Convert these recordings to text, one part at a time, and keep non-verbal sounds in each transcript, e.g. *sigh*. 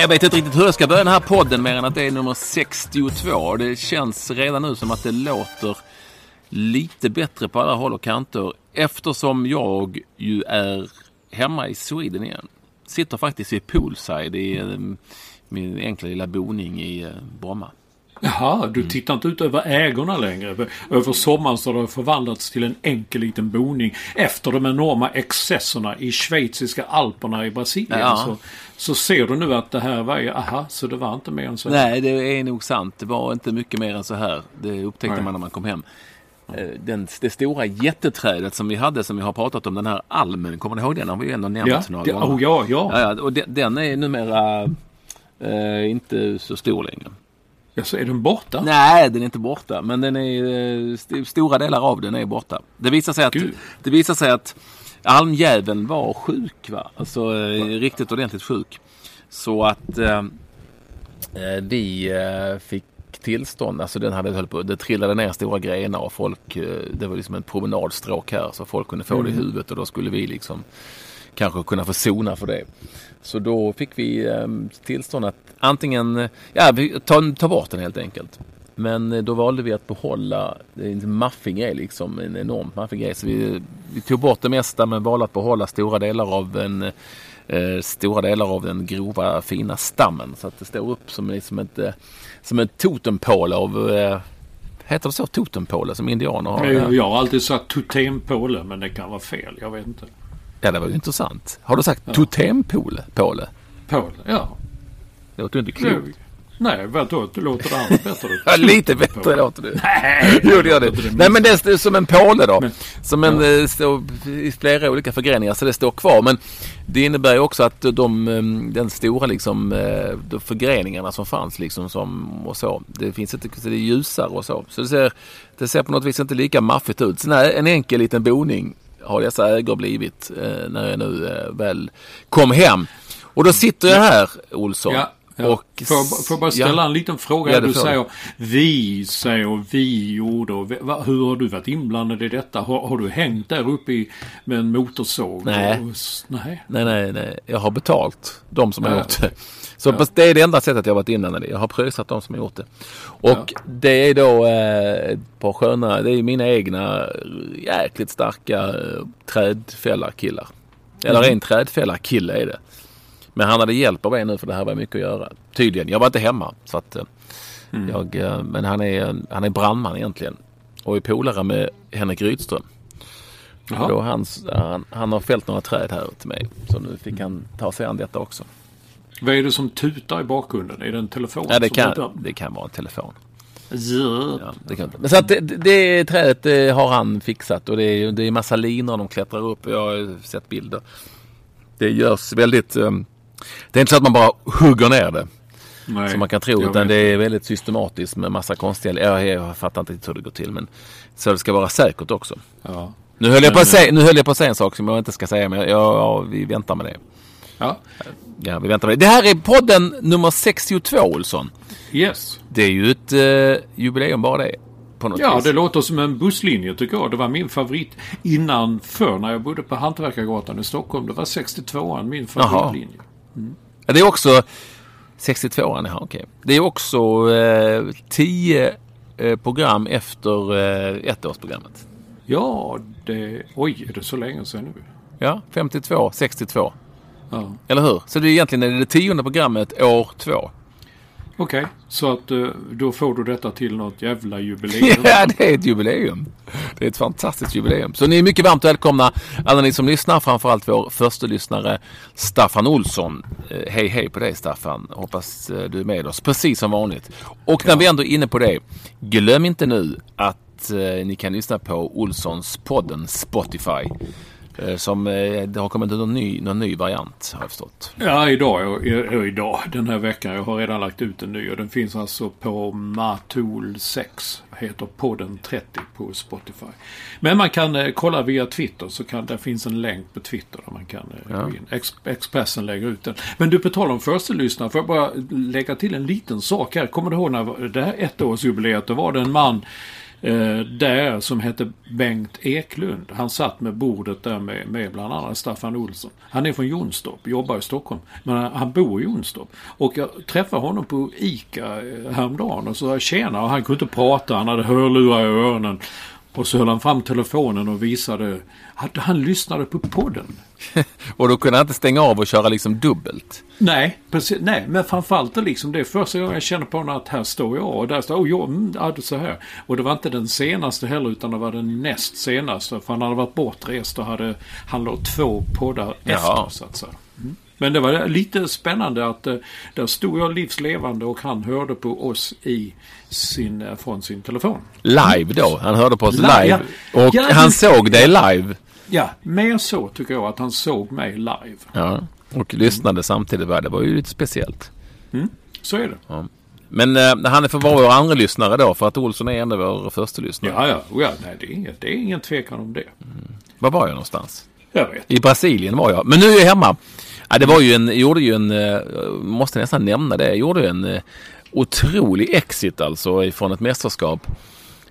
Jag vet inte riktigt hur jag ska börja den här podden mer än att det är nummer 62. Det känns redan nu som att det låter lite bättre på alla håll och kanter eftersom jag ju är hemma i Sweden igen. Sitter faktiskt i poolside i eh, min enkla lilla boning i eh, Bromma. Jaha, du tittar inte ut över ägorna längre. Över sommaren så har det förvandlats till en enkel liten boning efter de enorma excesserna i schweiziska alperna i Brasilien. Ja. Så, så ser du nu att det här var ju, aha, så det var inte mer än så. Nej, det är nog sant. Det var inte mycket mer än så här. Det upptäckte Nej. man när man kom hem. Eh, Den, det stora jätteträdet som vi hade som vi har pratat om, den här almen, kommer ni ihåg den? har vi ju ändå nämnt Ja, några det, gånger. oh, ja, ja. Ja, ja, och den, den är numera eh, inte så stor längre. Ja. Så är den borta? Nej, den är inte borta. Men den är, eh, st- stora delar av den är borta. Det visar sig att, Gud. det visar sig att almjäveln var sjuk. Va? Alltså eh, riktigt ordentligt sjuk. Så att eh, eh, vi eh, fick tillstånd. Alltså den hade höll på, det trillade ner stora grenar och folk, eh, det var liksom en promenadstråk här så folk kunde få det i huvudet och då skulle vi liksom kanske kunna få sona för det. Så då fick vi eh, tillstånd att antingen, ja, ta, ta bort den helt enkelt. Men eh, då valde vi att behålla, det är en maffig grej liksom, en enormt maffig grej. Så vi, vi tog bort det mesta men valde att behålla stora delar av en eh, stora delar av den grova fina stammen. Så att det står upp som, liksom ett, eh, som en totempåle av, eh, heter det så, totempåle som indianer har? Jag, jag har alltid sagt totempåle men det kan vara fel. Jag vet inte. Ja, det var ju intressant. Har du sagt totempåle? Påle? Påle, ja. Det låter ju inte klokt. Nej, vadå? Låter det annat *laughs* bättre? Ja, lite bättre låter det. Nej, *laughs* Jo, det gör det. Nej, men det är som en påle då. Men- som en, eh, står i flera olika förgreningar så det står kvar. Men det innebär ju också att de, eh, den stora liksom, eh, de förgreningarna som fanns liksom som och så. Det finns inte, så det är ljusare och så. Så det ser, det ser på något vis inte lika maffigt ut. Så nej, en enkel liten boning har dessa ägor blivit eh, när jag nu eh, väl kom hem. Och då sitter jag här, Olsson. Ja, ja. Och, får, får jag bara ställa ja. en liten fråga? Ja, du säger vi säger vi gjorde. Och hur har du varit inblandad i detta? Har, har du hängt där uppe i, med en motorsåg? Nej. Och, nej. Nej, nej, nej. Jag har betalt de som har gjort det. Så på- det är det enda sättet jag har varit innan i. Jag har pröjsat de som har gjort det. Och det är då eh, ett par sköna, det är mina egna jäkligt starka eh, trädfällarkillar. Eller Mm. en trädfällarkille är det. Men han hade hjälp av en nu för det här var mycket att göra. Tydligen. Jag var inte hemma. Så att, eh, Mm. jag, eh, men han är, han är brandman egentligen. Och är polare med Henrik Rydström. Då hans, han, han har fällt några träd här till mig. Så nu fick han ta sig an detta också. Vad är det som tutar i bakgrunden? Är det en telefon? Ja, det kan, tutar? det kan vara en telefon. Ja. Ja, det kan, men så att det, det, det trädet det har han fixat och det är, det är massa linor de klättrar upp. Jag har sett bilder. Det görs väldigt... eh, Det är inte så att man bara hugger ner det. Nej, som man kan tro. jag Utan det är väldigt systematiskt med massa konstiga... Jag, jag fattar inte hur det går till. Men så det ska vara säkert också. Ja. Nu höll jag på att säga, nu höll jag på att säga en sak som jag inte ska säga. Men jag, ja, vi väntar med det. ja. Ja, vi väntar det. Det här är podden nummer 62 Olsson. Yes. Det är ju ett eh, jubileum bara det. På något Ja, vis. det låter som en busslinje tycker jag. Det var min favorit innan förr när jag bodde på Hantverkargatan i Stockholm. Det var 62an min favoritlinje. Ja, Det är också 62 an ja, okej. Det är också eh, 10 eh, program efter eh, ettårsprogrammet. Ja, det... Oj, är det så länge sedan nu? Ja, 52, 62. Ja. Eller hur? Så det är egentligen det, det tionde programmet år två. Okej, så att eh, då får du detta till något jävla jubileum. *laughs* Ja, det är ett jubileum. Det är ett fantastiskt jubileum. Så ni är mycket varmt välkomna, alla ni som lyssnar. Framförallt vår första lyssnare Staffan Olsson. Eh, hej, hej på dig Staffan. Hoppas eh, du är med oss, precis som vanligt. Och när vi ändå är inne på det, glöm inte nu att ni kan lyssna på Olssons podden Spotify. Eh, som eh, det har kommit någon ny, någon ny variant, har jag förstått. Ja, idag, ja, ja, idag, den här veckan. Jag har redan lagt ut en ny och den finns alltså på Matol 6. Heter podden 30 på Spotify. Men man kan eh, kolla via Twitter så kan det finns en länk på Twitter där man kan gå in. Ex, Expressen lägger ut den. Men du, på tal om första lyssnare, får jag bara lägga till en liten sak här. Kommer du ihåg när det här ettårsjubileet, då var det en man eh, där som hette Bengt Eklund. Han satt med bordet där med, med bland annat Staffan Olsson. Han är från Jonstorp, jobbar i Stockholm. Men han, han bor i Jonstorp. Och jag träffade honom på ICA eh, häromdagen och så sa jag tjena och han kunde inte prata. Han hade hörlurar i öronen. Och så höll han fram telefonen och visade att han lyssnade på podden. *laughs* Och då kunde han inte stänga av och köra liksom dubbelt. Nej, precis, nej, men framförallt är liksom det är första gången jag känner på honom att här står jag och där står oh, jag, mm, ja, det så här. Och det var inte den senaste heller utan det var den näst senaste. För han hade varit bortrest och hade, han låg två poddar Jaha. efter så att säga. Mm. Men det var lite spännande att eh, där stod jag livslevande och han hörde på oss i sin, eh, från sin telefon. Live då. Han hörde på oss Live, live. ja. Och Ja, han det- såg dig live. Ja, mer så tycker jag att han såg mig live. Ja. Och lyssnade samtidigt. va? Det var ju lite speciellt. Så är det. Men eh, han är för vår andra lyssnare då. För att Olsson är ändå vår första lyssnare. Ja, ja, ja nej, det, är inget, det är ingen tvekan om det. Var var jag någonstans? Jag vet. I Brasilien var jag. Men nu är jag hemma. Ja, det var ju en, gjorde ju en, eh, måste nästan nämna det. Gjorde ju en eh, otrolig exit alltså ifrån ett mästerskap.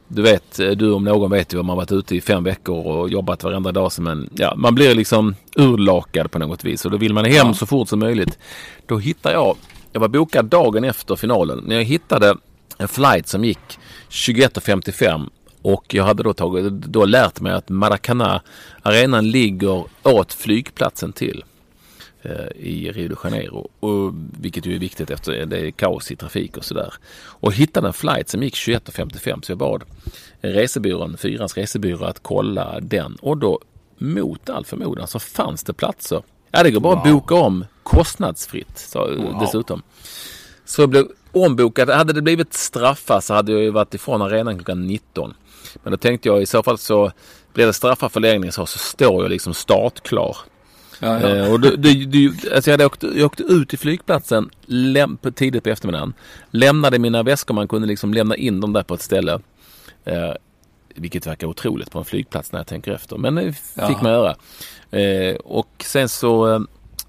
Du vet, eh, du om någon vet ju om man varit ute i fem veckor och jobbat varenda dag som en, ja, man blir liksom urlakad på något vis och då vill man hem så fort som möjligt. Då hittar jag, jag var bokad dagen efter finalen, men jag hittade en flight som gick 21.55 och jag hade då, tagit, då lärt mig att Maracanã arenan ligger åt flygplatsen till i Rio de Janeiro. Och, vilket ju är viktigt efter det är kaos i trafik och sådär. Och hittade en flight som gick 21.55 så jag bad resebyrån, Fyrans resebyrå att kolla den. Och då mot all förmodan så fanns det platser. Ja det går bara att boka om kostnadsfritt så, dessutom. Så jag blev ombokad. Hade det blivit straffar så hade jag ju varit ifrån arenan klockan 19. Men då tänkte jag i så fall så blir det straffar förlängning så, så står jag liksom startklar. Ja, ja. Eh, och det, det, det, alltså jag, hade åkt, jag åkte ut till flygplatsen läm, tidigt på eftermiddagen. Lämnade mina väskor. Man kunde liksom lämna in dem där på ett ställe. Eh, vilket verkar otroligt på en flygplats när jag tänker efter. Men det fick Ja. man göra. Eh, och sen så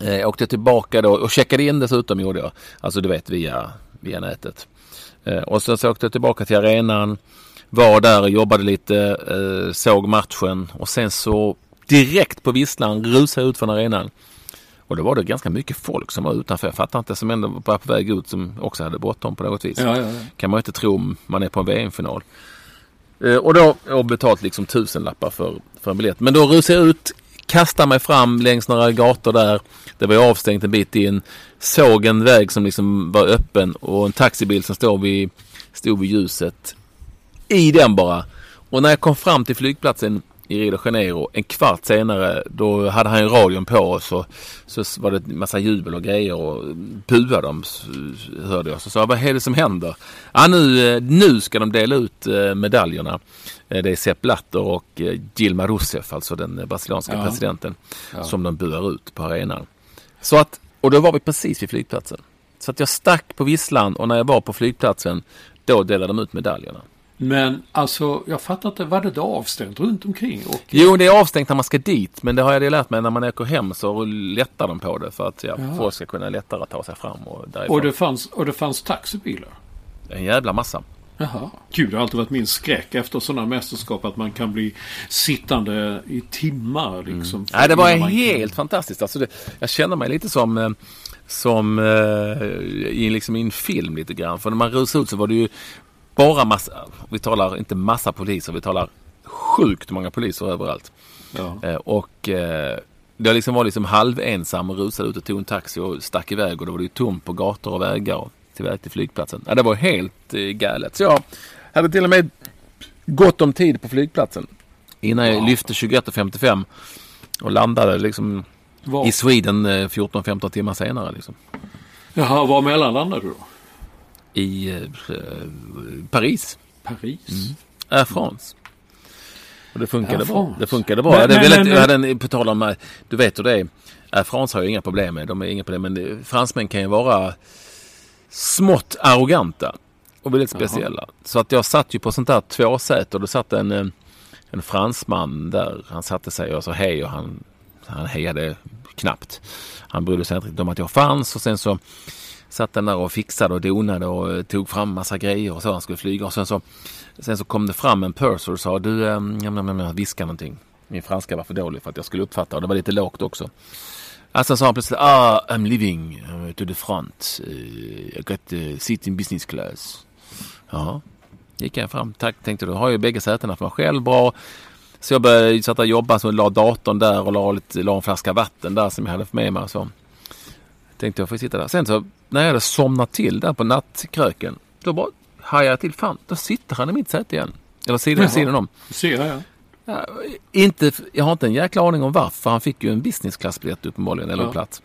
eh, åkte jag tillbaka då och checkade in dessutom gjorde jag. Alltså du vet via, via nätet. Eh, och sen så åkte jag tillbaka till arenan. Var där och jobbade lite. Eh, såg matchen. Och sen så direkt på visslan rusade ut från arenan. Och då var det ganska mycket folk som var utanför. Jag fattar inte som ändå var på väg ut som också hade bråttom på något vis. Ja, ja, ja. Kan man ju inte tro om man är på en VM-final. Eh, och då har jag betalt liksom tusenlappar för, för en biljett. Men då rusade jag ut, kastade mig fram längs några gator där. Det var avstängt en bit in. Såg en väg som liksom var öppen och en taxibil som stod vid, stod vid ljuset. I den bara. Och när jag kom fram till flygplatsen i Rio de Janeiro en kvart senare då hade han ju radion på och så, så var det en massa jubel och grejer och puade de hörde jag. Så sa vad är det som händer? Ja, nu, eh, nu ska de dela ut eh, medaljerna. Eh, Det är Sepp Blatter och Dilma Rousseff, alltså den brasilianska Ja. presidenten, som de buar ut på arenan. Så att, och då var vi precis vid flygplatsen. Så att jag stack på visslan och när jag var på flygplatsen då delade de ut medaljerna. Men alltså, jag fattar inte, var det då avstängt runt omkring? Och, Jo, det är avstängt när man ska dit. Men det har jag det lärt mig när man åker hem så lättar de på det för att ja, folk ska kunna lättare ta sig fram och därifrån. och, det fanns, och det fanns taxibilar? En jävla massa. Jaha. Gud, det har alltid varit min skräck efter sådana mästerskap att man kan bli sittande i timmar. Liksom, för Nej, det var helt fantastiskt. Alltså det, jag känner mig lite som, eh, som eh, i, liksom, i en film lite grann. För när man rusade ut så var det ju bara massa, vi talar inte massa poliser, vi talar sjukt många poliser överallt. Ja. Eh, och eh, jag liksom var liksom halvensam och rusade ut och tog en taxi och stack iväg och då var det ju tomt på gator och vägar och till väg till flygplatsen. Ja, det var helt eh, galet. Så jag hade till och med gott om tid på flygplatsen innan jag Wow. lyfte 21.55 och landade liksom Var, i Sweden eh, 14-15 timmar senare. Liksom. Jaha, var mellanlandade du då? I eh, Paris, Paris? Air France. Och det funkade bra. Det funkade bra. Men- jag hade men- väldigt, men- jag hade en, på tal om, eh, du vet hur det är. Air France har ju inga problem med. De är inga problem. Men fransmän kan ju vara smått arroganta. Och väldigt Jaha. speciella. Så att jag satt ju på sånt där tvåsäte och då satt en, eh, en fransman där. Han satte sig och sa hej och han, han hejade knappt. Han brydde sig inte om att jag fanns och sen så satt den där och fixade och donade och eh, tog fram massa grejer och så. Han skulle flyga och sen så, sen så kom det fram en purser och sa du, ähm, jag, jag någonting. Min franska var för dålig för att jag skulle uppfatta och det var lite lågt också. Alltså sa han plötsligt, ah, I'm living eh, to the front. Eh, I got uh, seat in business class. Ja, gick jag fram. Tack, tänkte du. Har ju bägge sätena för mig själv. Bra. Så jag började sätta jobba, så la datorn där och la, lite, la en flaska vatten där som jag hade med mig. Så tänkte jag får sitta där. Sen så när jag hade somnat till där på nattkröken. Då bara hajade jag till. Fan, då sitter han i mitt säte igen. Eller sidan, Jaha. sidan om. Ser jag. Ja, inte, jag har inte en jäkla aning om varför. Han fick ju en businessklassbiljett uppenbarligen, eller Ja. plats.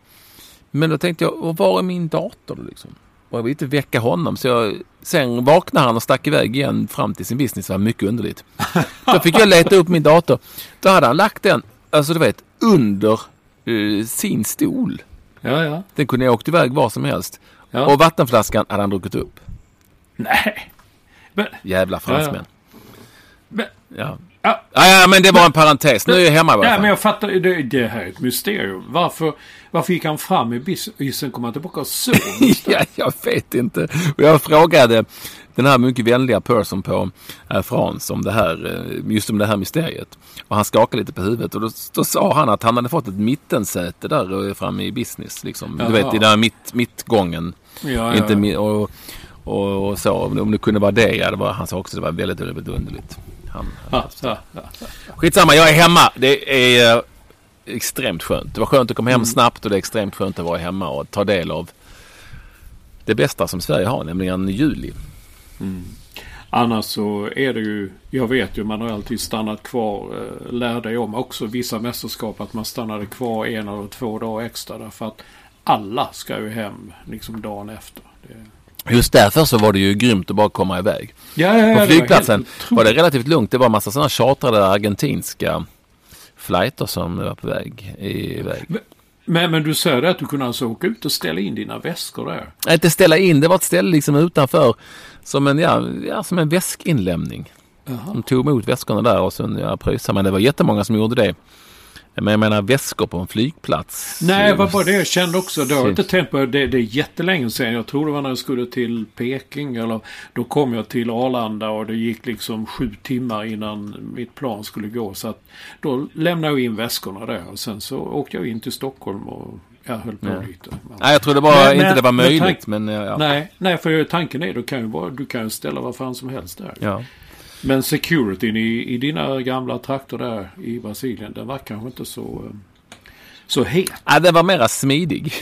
Men då tänkte jag, och var är min dator då liksom? Och jag vill inte väcka honom. Så jag, sen vaknade han och stack iväg igen fram till sin business. Det var mycket underligt. *laughs* Då fick jag leta upp min dator. Då hade han lagt den, alltså du vet, under eh, sin stol. Ja, ja. Den kunde jag åkt iväg var som helst. Ja. Och vattenflaskan hade han druckit upp. Nej. Men, Jävla fransmän. men, Ja. Ja. Ja, ja, men det var en parentes. Nu är jag hemma i ja, fall. men jag fattar. Det, det här är ett mysterium. Varför, varför gick han fram i bissen? Kom han tillbaka och sov? *laughs* ja, jag vet inte. Och jag frågade den här mycket vänliga person på Air France om det här, eh, just om det här mysteriet. Och han skakade lite på huvudet och då, då sa han att han hade fått ett mittensäte där eh, framme i business. Liksom. Du vet, i den här mitt, mittgången. ja, ja. Inte och, och, och så. Om det kunde vara det, ja, det var, han sa också att det var väldigt, väldigt underligt. Han, Ja, ja, ja. Skitsamma, jag är hemma. Det är eh, extremt skönt. Det var skönt att komma hem Mm. snabbt och det är extremt skönt att vara hemma och ta del av det bästa som Sverige har, nämligen juli. Annars så är det ju, jag vet ju, man har alltid stannat kvar, eh, lärde jag om också vissa mästerskap att man stannade kvar en eller två dagar extra därför att alla ska ju hem liksom dagen efter. Det... Just därför så var det ju grymt att bara komma iväg. Ja, ja, ja, På det flygplatsen helt var otroligt. det relativt lugnt. Det var en massa sådana chartrade argentinska flighter som var på väg iväg. Men, men du säger det att du kunde alltså åka ut och ställa in dina väskor där? Nej, Inte ställa in, det var ett ställe liksom utanför som en, ja, ja, som en väskinlämning. Jaha. De tog emot väskorna där och sen ja, pröjsade. Men det var jättemånga som gjorde det. Men jag menar väskor på en flygplats. Nej, det var bara det jag kände också. Det har jag inte tänkt på. Det, det är jättelänge sedan. Jag tror det var när jag skulle till Peking. Eller, då kom jag till Arlanda och det gick liksom sju timmar innan mitt plan skulle gå. Så att då lämnade jag in väskorna där. Och sen så åkte jag in till Stockholm och jag höll på Ja. lite. Nej, jag tror det var, Men- inte men- det var men möjligt. tank- Men, ja. Nej, nej, för tanken är du kan ju bara, du kan ställa vad fan som helst där. Ja. Men securityn i, i dina gamla trakter där i Brasilien, den var kanske inte så, eh, så het. Ja, den var mera smidig.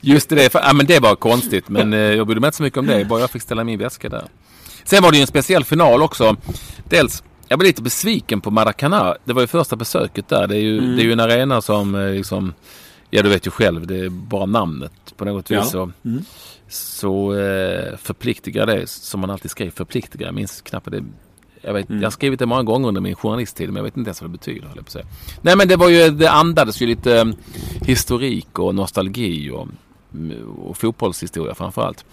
Just det, för, ja, men det var konstigt. Men eh, jag brydde mig inte så mycket om det. Bara jag fick ställa min väska där. Sen var det ju en speciell final också. Dels, jag var lite besviken på Maracanã. Det var ju första besöket där. Det är ju, Mm. det är ju en arena som eh, liksom, ja du vet ju själv, det är bara namnet på något vis. Ja. Mm. Så eh, förpliktigar det, som man alltid skrev, förpliktigar. Jag minns knappt det. Jag, vet, Mm. jag har skrivit det många gånger under min journalisttid men jag vet inte ens vad det betyder. höll jag på säga. Nej men det var ju, det andades ju lite eh, historik och nostalgi och och fotbollshistoria framförallt.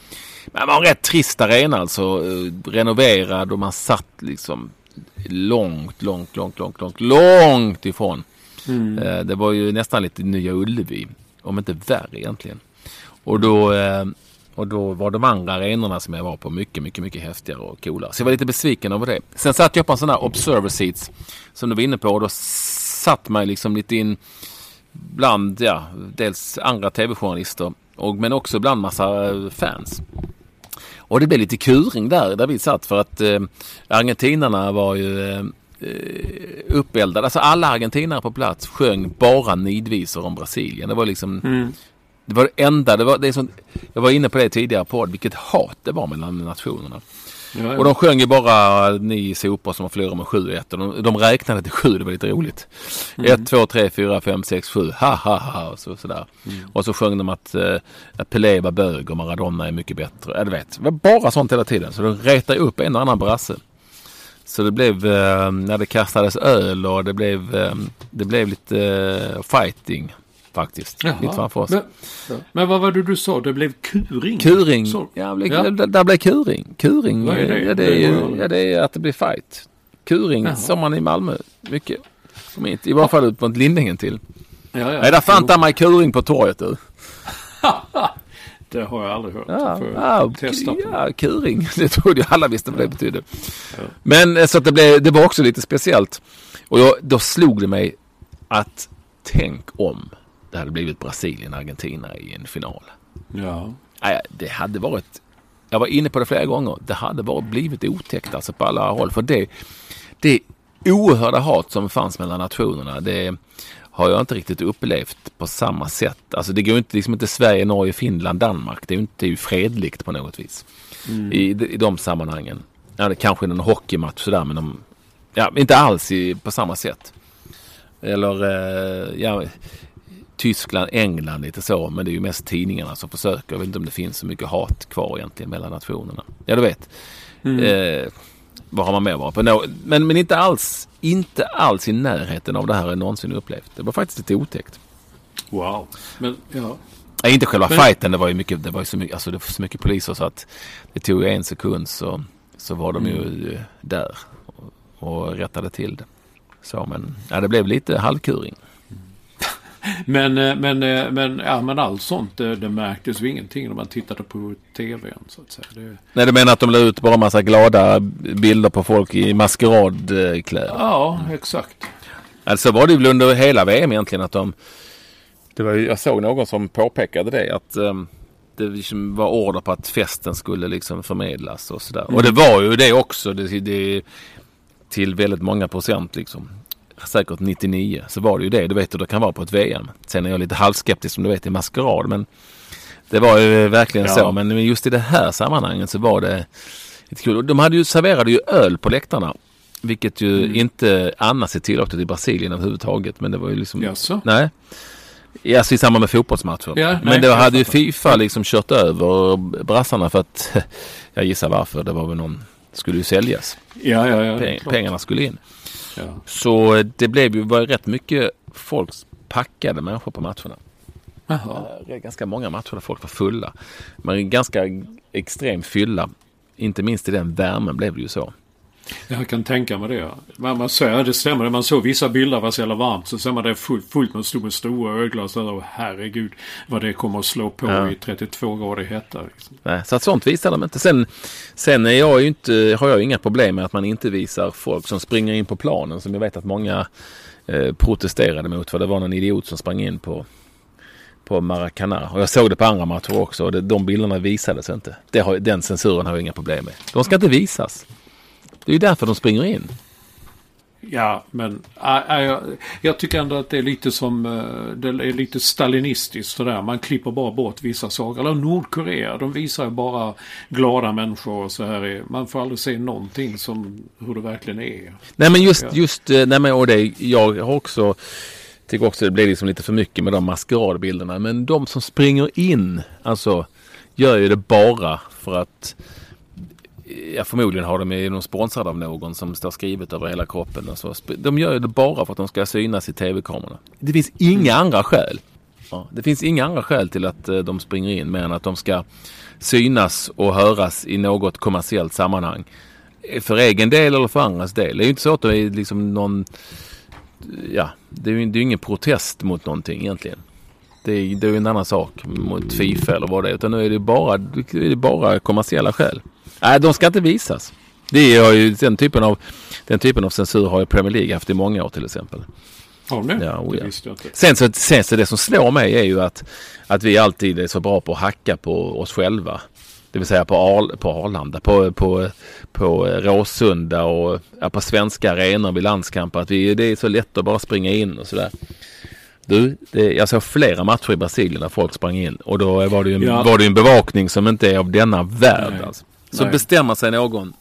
Men det var en rätt trist arena alltså. Eh, renoverad och man satt liksom långt, långt, långt, långt, långt, långt ifrån. Mm. Det var ju nästan lite Nya Ullevi. Om inte värre egentligen. Och då, och då var de andra arenorna som jag var på mycket, mycket, mycket häftigare och coolare. Så jag var lite besviken över det. Sen satt jag på en sån här observer seats som du var inne på och då satt man liksom lite in bland, ja, dels andra tv-journalister och, men också bland massa eh, fans. Och det blev lite kuring där, där vi satt för att eh, argentinarna var ju eh, eh uppeldade. Alltså alla argentinare på plats sjöng bara nidvisor om Brasilien. Det var liksom mm. Det var det enda. Det var, det är som, jag var inne på det tidigare på vilket hat det var mellan nationerna. Ja. Och de sjöng ju bara ni sopor som har förlorat med 7-1. De, de räknade till 7, det var lite roligt. 1, 2, 3, 4, 5, 6, 7, ha ha ha och så, sådär. Mm. Och så sjöng de att, eh, att Pelé var bög och Maradona är mycket bättre. Ja, du vet, det var bara sånt hela tiden. Så de retade upp en och annan brasse. Så det blev, eh, när det kastades öl och det blev, eh, det blev lite eh, fighting faktiskt. Jaha. Mitt framför oss. Men, men, vad var det du sa? Det blev kuring? Kuring. Så, ja, blev, ja. Där, där blev kuring. Kuring, vad är det? Ja, det är, ju, ja, det är att det blir fight. Kuring sa man i Malmö mycket. I varje fall ut mot Lindängen till. Ja, ja. Nej, där fann jag mig kuring på torget du. *laughs* det har jag aldrig hört. Ja, ja, testa på. ja, kuring. *laughs* Det trodde jag alla visste vad det betydde. Ja. Men eh, så att det, blev, det var också lite speciellt. Och jag, då slog det mig att tänk om det hade blivit Brasilien-Argentina i en final. Ja. Nej, det hade varit, jag var inne på det flera gånger, det hade varit blivit otäckt alltså på alla håll. För det, det oerhörda hat som fanns mellan nationerna, det har jag inte riktigt upplevt på samma sätt. Alltså det går inte, liksom inte Sverige, Norge, Finland, Danmark. Det är ju inte fredligt på något vis. Mm. I, I de sammanhangen. Ja, det kanske är någon hockeymatch sådär men de, ja, inte alls i, på samma sätt. Eller eh, ja, Tyskland, England lite så. Men det är ju mest tidningarna som försöker. Jag vet inte om det finns så mycket hat kvar egentligen mellan nationerna. Ja, du vet. Mm. Eh, vad har man mer varit på? No, men, men inte alls, inte alls i närheten av det här jag någonsin upplevt. Det var faktiskt lite otäckt. Wow. Men, ja. Nej, inte själva men... fighten. Det var ju mycket, det var ju så mycket, alltså det var så mycket poliser så att det tog en sekund så, så var de mm. ju där och, och rättade till det. Så men, ja det blev lite halvkuring. Men, eh, men, eh, men, ja, men allt sånt det, det märktes ju ingenting när man tittade på tvn. Så att säga. Det... Nej, du menar att de la ut bara massa glada bilder på folk i maskeradkläder? Ja, exakt. Alltså var det väl under hela VM egentligen att de... Det var, jag såg någon som påpekade det att um, det liksom var order på att festen skulle liksom förmedlas och sådär. Mm. Och det var ju det också. Det, det, till väldigt många procent liksom säkert 99 så var det ju det. Du vet hur det kan vara på ett VM. Sen är jag lite halvskeptisk som du vet i maskerad. Men det var ju verkligen ja. så. Men just i det här sammanhanget så var det lite kul. De hade ju, serverade ju öl på läktarna. Vilket ju mm. inte annars är tillåtet i Brasilien överhuvudtaget. Men det var ju liksom... Jaså? Nej. Alltså i samband med fotbollsmatcher. Ja, men då hade ju Fifa liksom kört över brassarna för att *laughs* jag gissar varför. Det var väl någon skulle ju säljas. Ja, ja, ja. Peng, pengarna skulle in. Så det blev ju var rätt mycket folk packade människor på matcherna. Jaha. Ganska många matcher där folk var fulla. Men ganska extrem fylla. Inte minst i den värmen blev det ju så. Jag kan tänka mig det. Man, man ser, det stämmer. Man såg vissa bilder var så jävla varmt. Så ser man det fullt, fullt med stora, stora ölglas. Och herregud vad det kommer att slå på ja. i 32 grader hetta. Liksom. Nej, så att sånt visar de inte. Sen, sen är jag ju inte, har jag inga problem med att man inte visar folk som springer in på planen. Som jag vet att många eh, protesterade mot. För det var någon idiot som sprang in på på Maracana. Och jag såg det på andra matcher också. Och det, de bilderna visades inte. Det har, den censuren har jag inga problem med. De ska inte visas. Det är ju därför de springer in. Ja, men äh, jag, jag, tycker ändå att det är lite som, äh, det är lite stalinistiskt sådär. Man klipper bara bort vissa saker. Eller Nordkorea, de visar bara glada människor och så här. Man får aldrig se någonting som hur det verkligen är. Nej men just, just, nej men och det, jag har också, tycker också det blir liksom lite för mycket med de maskeradbilderna. Men de som springer in, alltså gör ju det bara för att Ja, förmodligen har de ju sponsrade av någon som står skrivet över hela kroppen. Och så. De gör det bara för att de ska synas i tv-kamerorna. Det finns inga mm. andra skäl. Ja, det finns inga andra skäl till att eh, de springer in mer än att de ska synas och höras i något kommersiellt sammanhang. Eh, för egen del eller för andras del. Det är ju inte så att det är liksom någon... Ja, det är ju det är ingen protest mot någonting egentligen. Det är, ju en annan sak mot Fifa eller vad det är. Utan nu är det bara, det är bara kommersiella skäl. Nej, de ska inte visas. Det är ju den typen av, den typen av censur har ju Premier League haft i många år till exempel. Har de det? Ja, oh det ja. inte. Sen så, sen så det som slår mig är ju att, att vi alltid är så bra på att hacka på oss själva. Det vill säga på, Ar, på Arlanda, på, på, på Råsunda och ja, på svenska arenor vid landskamper. Att vi, det är så lätt att bara springa in och sådär. Du, det, jag såg flera matcher i Brasilien där folk sprang in och då var det ju en, Ja. var det en bevakning som inte är av denna värld. Alltså. Så Nej. bestämmer sig någon.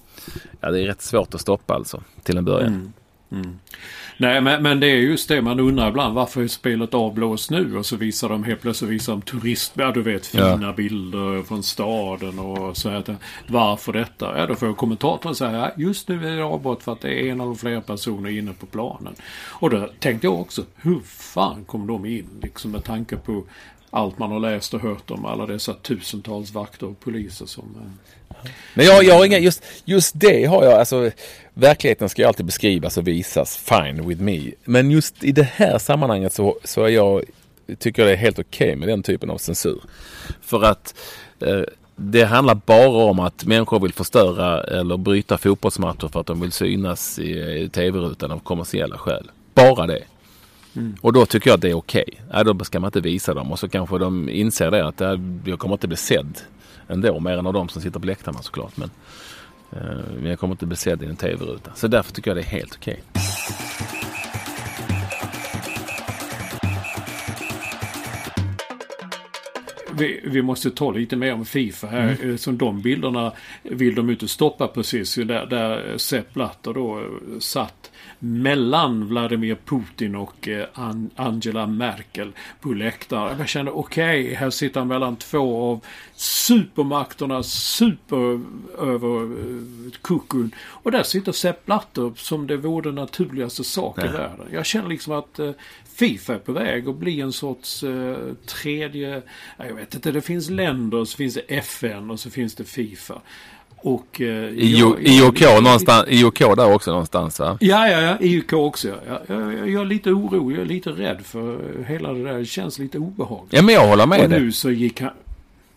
Ja, det är rätt svårt att stoppa alltså till en början. Mm. Mm. Nej, men, men det är just det man undrar ibland. Varför är spelet avblåst nu? Och så visar de helt plötsligt visar de turist... Ja, du vet fina Ja. bilder från staden och så här. Varför detta? Ja, då får kommentatorn säga ja, just nu är det avbrott för att det är en eller flera personer inne på planen. Och då tänkte jag också, hur fan kom de in? Liksom med tanke på allt man har läst och hört om alla dessa tusentals vakter och poliser som... Eh, Men jag, jag har inga, just, just det har jag, alltså verkligheten ska ju alltid beskrivas och visas, fine with me. Men just i det här sammanhanget så, så är jag, tycker jag det är helt okej med den typen av censur. För att eh, det handlar bara om att människor vill förstöra eller bryta fotbollsmatcher för att de vill synas i, i tv-rutan av kommersiella skäl. Bara det. Och då tycker jag att det är okej. Ja, då ska man inte visa dem och så kanske de inser det att här, jag kommer inte bli sedd ändå. Mer än av de som sitter på läktarna såklart. Men, men jag kommer inte bli sedd i en tv-ruta. Så därför tycker jag det är helt okej. Vi, vi måste ta lite mer om Fifa här. Eh, Som de bilderna vill de inte stoppa precis. Där, där Sepp Blatter då eh, satt mellan Vladimir Putin och eh, An- Angela Merkel på läktaren. Jag kände okej, här sitter han mellan två av supermakterna, super över eh, kuckun. Och där sitter Sepp Blatter som det vore den naturligaste sak i världen. Jag känner liksom att eh, Fifa är på väg att bli en sorts eh, tredje... ja, Jag vet inte, det finns länder, så finns det FN och så finns det Fifa. Och... Eh, IOK, jag- någonstans, IOK där också någonstans va? Ja, ja, ja. IOK också. Ja. Jag, jag, jag är lite oro, jag är lite rädd för hela det där. Det känns lite obehagligt. Ja men jag håller med och dig. nu så gick han...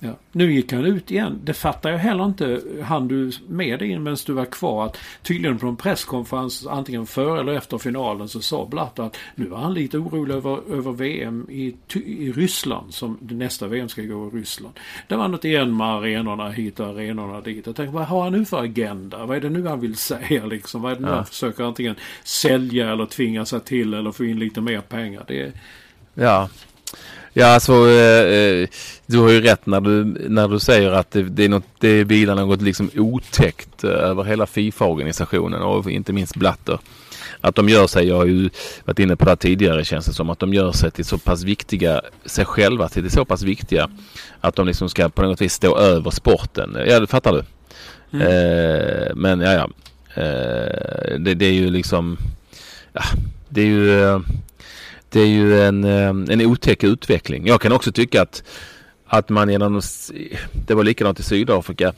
Ja, nu gick han ut igen. Det fattar jag heller inte. Han du med in medan du var kvar. Att tydligen på en presskonferens antingen före eller efter finalen så sa Blatter att nu var han lite orolig över, över VM i, i Ryssland. Som nästa VM ska gå i Ryssland. Det var något igen med arenorna hit och arenorna dit. Jag tänkte vad har han nu för agenda? Vad är det nu han vill säga liksom? Vad är det nu Ja. han försöker antingen sälja eller tvinga sig till eller få in lite mer pengar? Det är, Ja. Ja, alltså eh, eh, du har ju rätt när du, när du säger att det, det, är något, det vilar något liksom otäckt eh, över hela Fifa-organisationen och inte minst Blatter. Att de gör sig, jag har ju varit inne på det tidigare känns det som, att de gör sig till så pass viktiga, sig själva till det så pass viktiga att de liksom ska på något vis stå över sporten. Ja, det fattar du? Eh, men ja, ja. Eh, det, det är ju liksom, ja, det är ju eh, det är ju en, eh, en otäck utveckling. Jag kan också tycka att, att man genom, det var likadant i Sydafrika,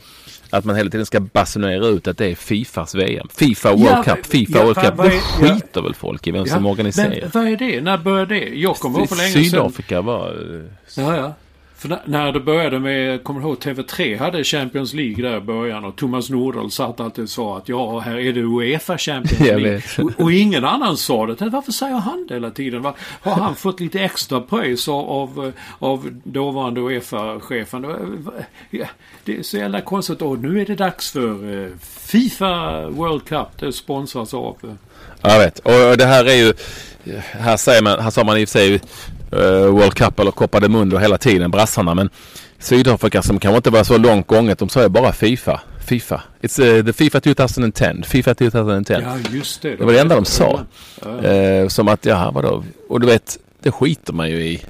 att man hela tiden ska basunera ut att det är Fifas VM. Fifa World Ja, Cup, Fifa ja, World Cup. Det är- ja. skiter väl folk i vem som organiserar. Men vad är det? När började det? Jag kommer ihåg för länge sedan. Sydafrika var... eh, Ja, ja. För när, det började med, kommer du ihåg TV3 hade Champions League där i början och Thomas Nordahl satt alltid och sa att ja, här är det Uefa Champions *laughs* League. Och, och ingen annan sa det. Varför säger han det hela tiden? Va? Har han fått lite extra pröjs av, av, dåvarande Uefa-chefen? Det var- är så jävla konstigt. Och nu är det dags för eh, Fifa World Cup. Det sponsras av... eh, Jag vet. Och det här är ju... Här, säger man, här sa man i och för sig eh, World Cup eller Copa de Mundo hela tiden, brassarna. Men Sydafrika som kanske inte var så långt gånget, de sa ju bara Fifa. Fifa. It's uh, the Fifa 2010. Fifa 2010. Ja, just det. Det var det enda de sa. Ja. Eh, som att, jaha vadå? Och du vet, det skiter man ju i.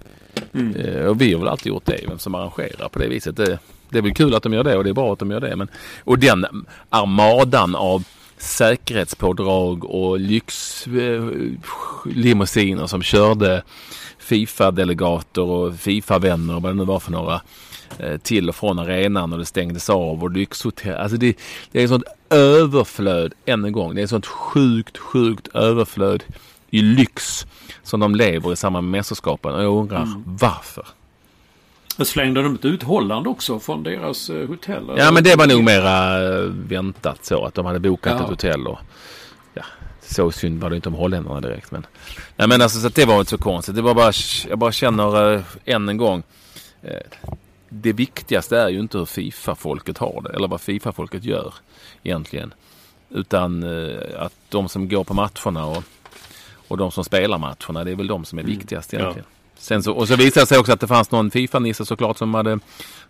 Mm. Eh, och vi har väl alltid gjort det, vem som arrangerar på det viset. Det, det är väl kul att de gör det och det är bra att de gör det. Men, och den armadan av säkerhetspådrag och lyxlimousiner som körde Fifa-delegater och Fifa-vänner och vad det nu var för några eh, till och från arenan och det stängdes av och lyxhotell. Alltså det, det är ett sånt överflöd än en gång. Det är ett sånt sjukt, sjukt överflöd i lyx som de lever i samband med mästerskapen. Och jag undrar mm. varför. Slängde de inte ut Holland också från deras eh, hotell? Ja men det var nog mera eh, väntat så att de hade bokat ja. ett hotell. Och, ja, så synd var det inte om holländarna direkt. Men, nej, men alltså, så det var inte så konstigt. Det var bara, jag bara känner äh, än en gång. Äh, det viktigaste är ju inte hur Fifa-folket har det eller vad Fifa-folket gör egentligen. Utan äh, att de som går på matcherna och, och de som spelar matcherna, det är väl de som är mm. viktigast egentligen. Ja. Sen så, och så visade det sig också att det fanns någon Fifa-nisse såklart som hade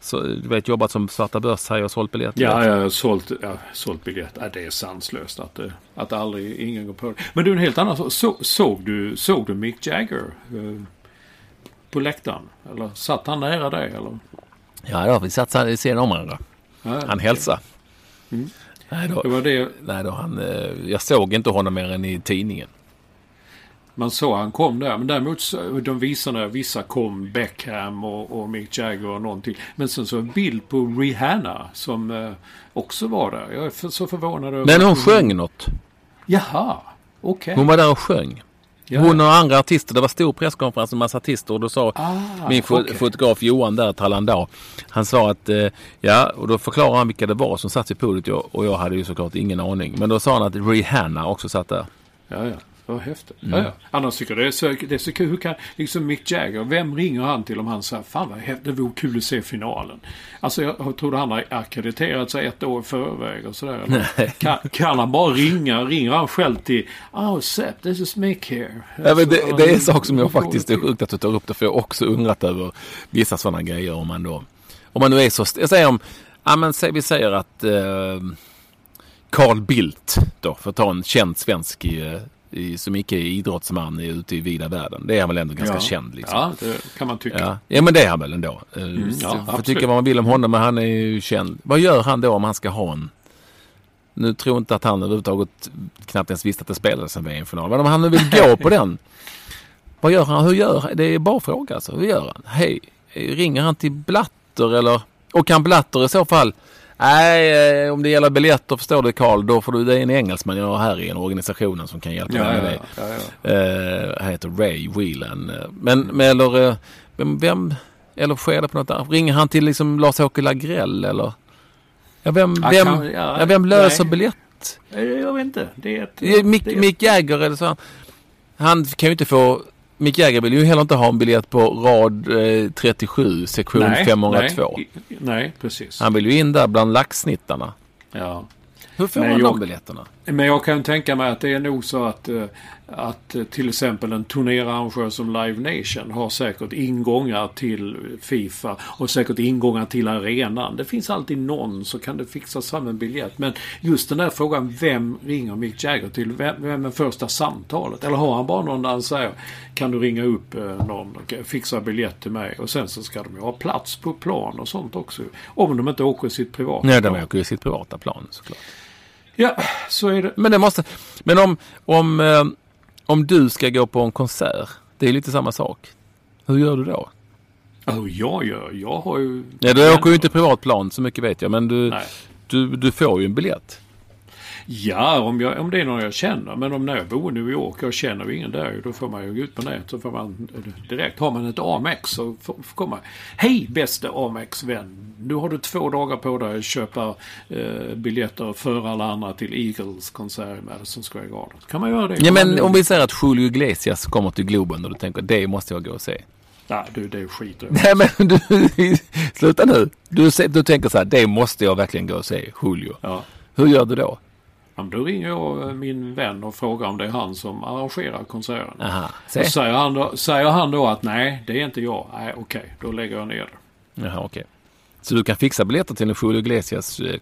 så, du vet, jobbat som svarta börs här och sålt biljetter. Ja, jag har sålt, ja, sålt biljett. Ja, det är sanslöst att, det, att aldrig ingen går på det. Men du, en helt annan så, såg du, såg du Mick Jagger eh, på läktaren? Eller satt han nära dig? Eller? Ja, då, vi satt i sidan om varandra. Ja, han hälsade. Mm. Nej, då, det var det. nej då, han, eh, jag såg inte honom mer än i tidningen. Man såg han kom där. Men däremot de visade vissa kom Beckham och, och Mick Jagger och någonting. Men sen så en bild på Rihanna som eh, också var där. Jag är för, så förvånad över... Men hon sjöng något. Jaha, okej. Okay. Hon var där och sjöng. Ja. Hon och andra artister. Det var stor presskonferens med massa artister och då sa ah, min okay. fotograf Johan där, Tallandar. Han sa att, eh, ja, och då förklarade han vilka det var som satt vid podiet och jag hade ju såklart ingen aning. Men då sa han att Rihanna också satt där. Ja, ja. Vad häftigt. Mm. Ja, ja. Annars tycker jag det är så, det är så kul. Hur kan, liksom Mick Jagger, vem ringer han till om han säger fan vad häftigt, det vore kul att se finalen. Alltså jag trodde han har akkrediterat sig ett år i förväg och sådär. Kan, kan, han bara ringa? Ringer han själv till Oh Sepp, this is Mick here. Ja, men det, det är en sak som jag faktiskt, är sjukt att du tar upp det för jag har också undrat över vissa sådana grejer om man då, om man nu är så, jag säger om, ja men vi säger att eh, Carl Bildt då, för att ta en känd svensk eh, i, som icke är idrottsman är ute i vida världen. Det är han väl ändå ganska ja. känd. Liksom. Ja, det kan man tycka. Ja, ja men det är han väl ändå. Eh, mm, ja, får tycka vad man vill om honom, men han är ju känd. Vad gör han då om han ska ha en... Nu tror jag inte att han överhuvudtaget knappt ens visste att det spelades en VM-final. Men om han nu vill gå på den. *laughs* Vad gör han? Hur gör han? Det är bara fråga alltså. Hur gör han? Hej, ringer han till Blatter eller? Och kan Blatter i så fall Nej, eh, om det gäller biljetter förstår du Karl, då får du, det är en engelsman jag har här i en organisationen som kan hjälpa ja, dig med ja, det. Ja, uh, han heter Ray Whelan. Men, men eller, eh, vem, vem, eller sker det på något annat? Ringer han till liksom Lars-Åke Lagrell eller? Ja, vem, vem, kan, ja, vem löser nej. biljett? Jag vet inte. Det är ett, Mick, det är... Mick Jagger eller så. Han kan ju inte få Mick Jagger vill ju heller inte ha en biljett på rad eh, 37, sektion nej, 502. Nej, nej, precis. Han vill ju in där bland laxsnittarna. Ja. Hur får men man jag, de biljetterna? Men jag kan tänka mig att det är nog så att, eh, att eh, till exempel en turnerarrangör som Live Nation har säkert ingångar till Fifa och säkert ingångar till arenan. Det finns alltid någon så kan det fixas fram en biljett. Men just den där frågan, vem ringer Mick Jagger till? Vem, vem är första samtalet? Eller har han bara någon där han säger kan du ringa upp eh, någon och fixa biljett till mig? Och sen så ska de ju ha plats på plan och sånt också. Om de inte åker sitt privata Nej, de åker ju sitt privata plan såklart. Ja, så är det. Men det måste... Men om, om, eh, om du ska gå på en konsert. Det är lite samma sak. Hur gör du då? Oh, jag gör? Jag har ju... Ja, du åker ju inte privatplan så mycket vet jag. Men du, du, du får ju en biljett. Ja, om, jag, om det är någon jag känner. Men om när jag bor i New York och känner ingen där, då får man ju gå ut på nätet. Så får man direkt, har man ett Amex så får, får komma. Hej bäste Amex-vän! Nu har du två dagar på dig att köpa eh, biljetter för alla andra till Eagles konsert i Madison Square Garden. Kan man göra det? Ja, men om vi säger att Julio Iglesias kommer till Globen och du tänker det måste jag gå och se. Nej, du, det skiter jag *laughs* Nej, men du, sluta nu. Du, du tänker så här, det måste jag verkligen gå och se, Julio. Ja. Hur gör du då? Ja, då ringer jag eh, min vän och frågar om det är han som arrangerar konserten. Aha, och säger han, då, säger han då att nej, det är inte jag. Nej, okej, okay, då lägger jag ner det. Jaha, okej. Okay. Så du kan fixa biljetter till en Julio Iglesias eh?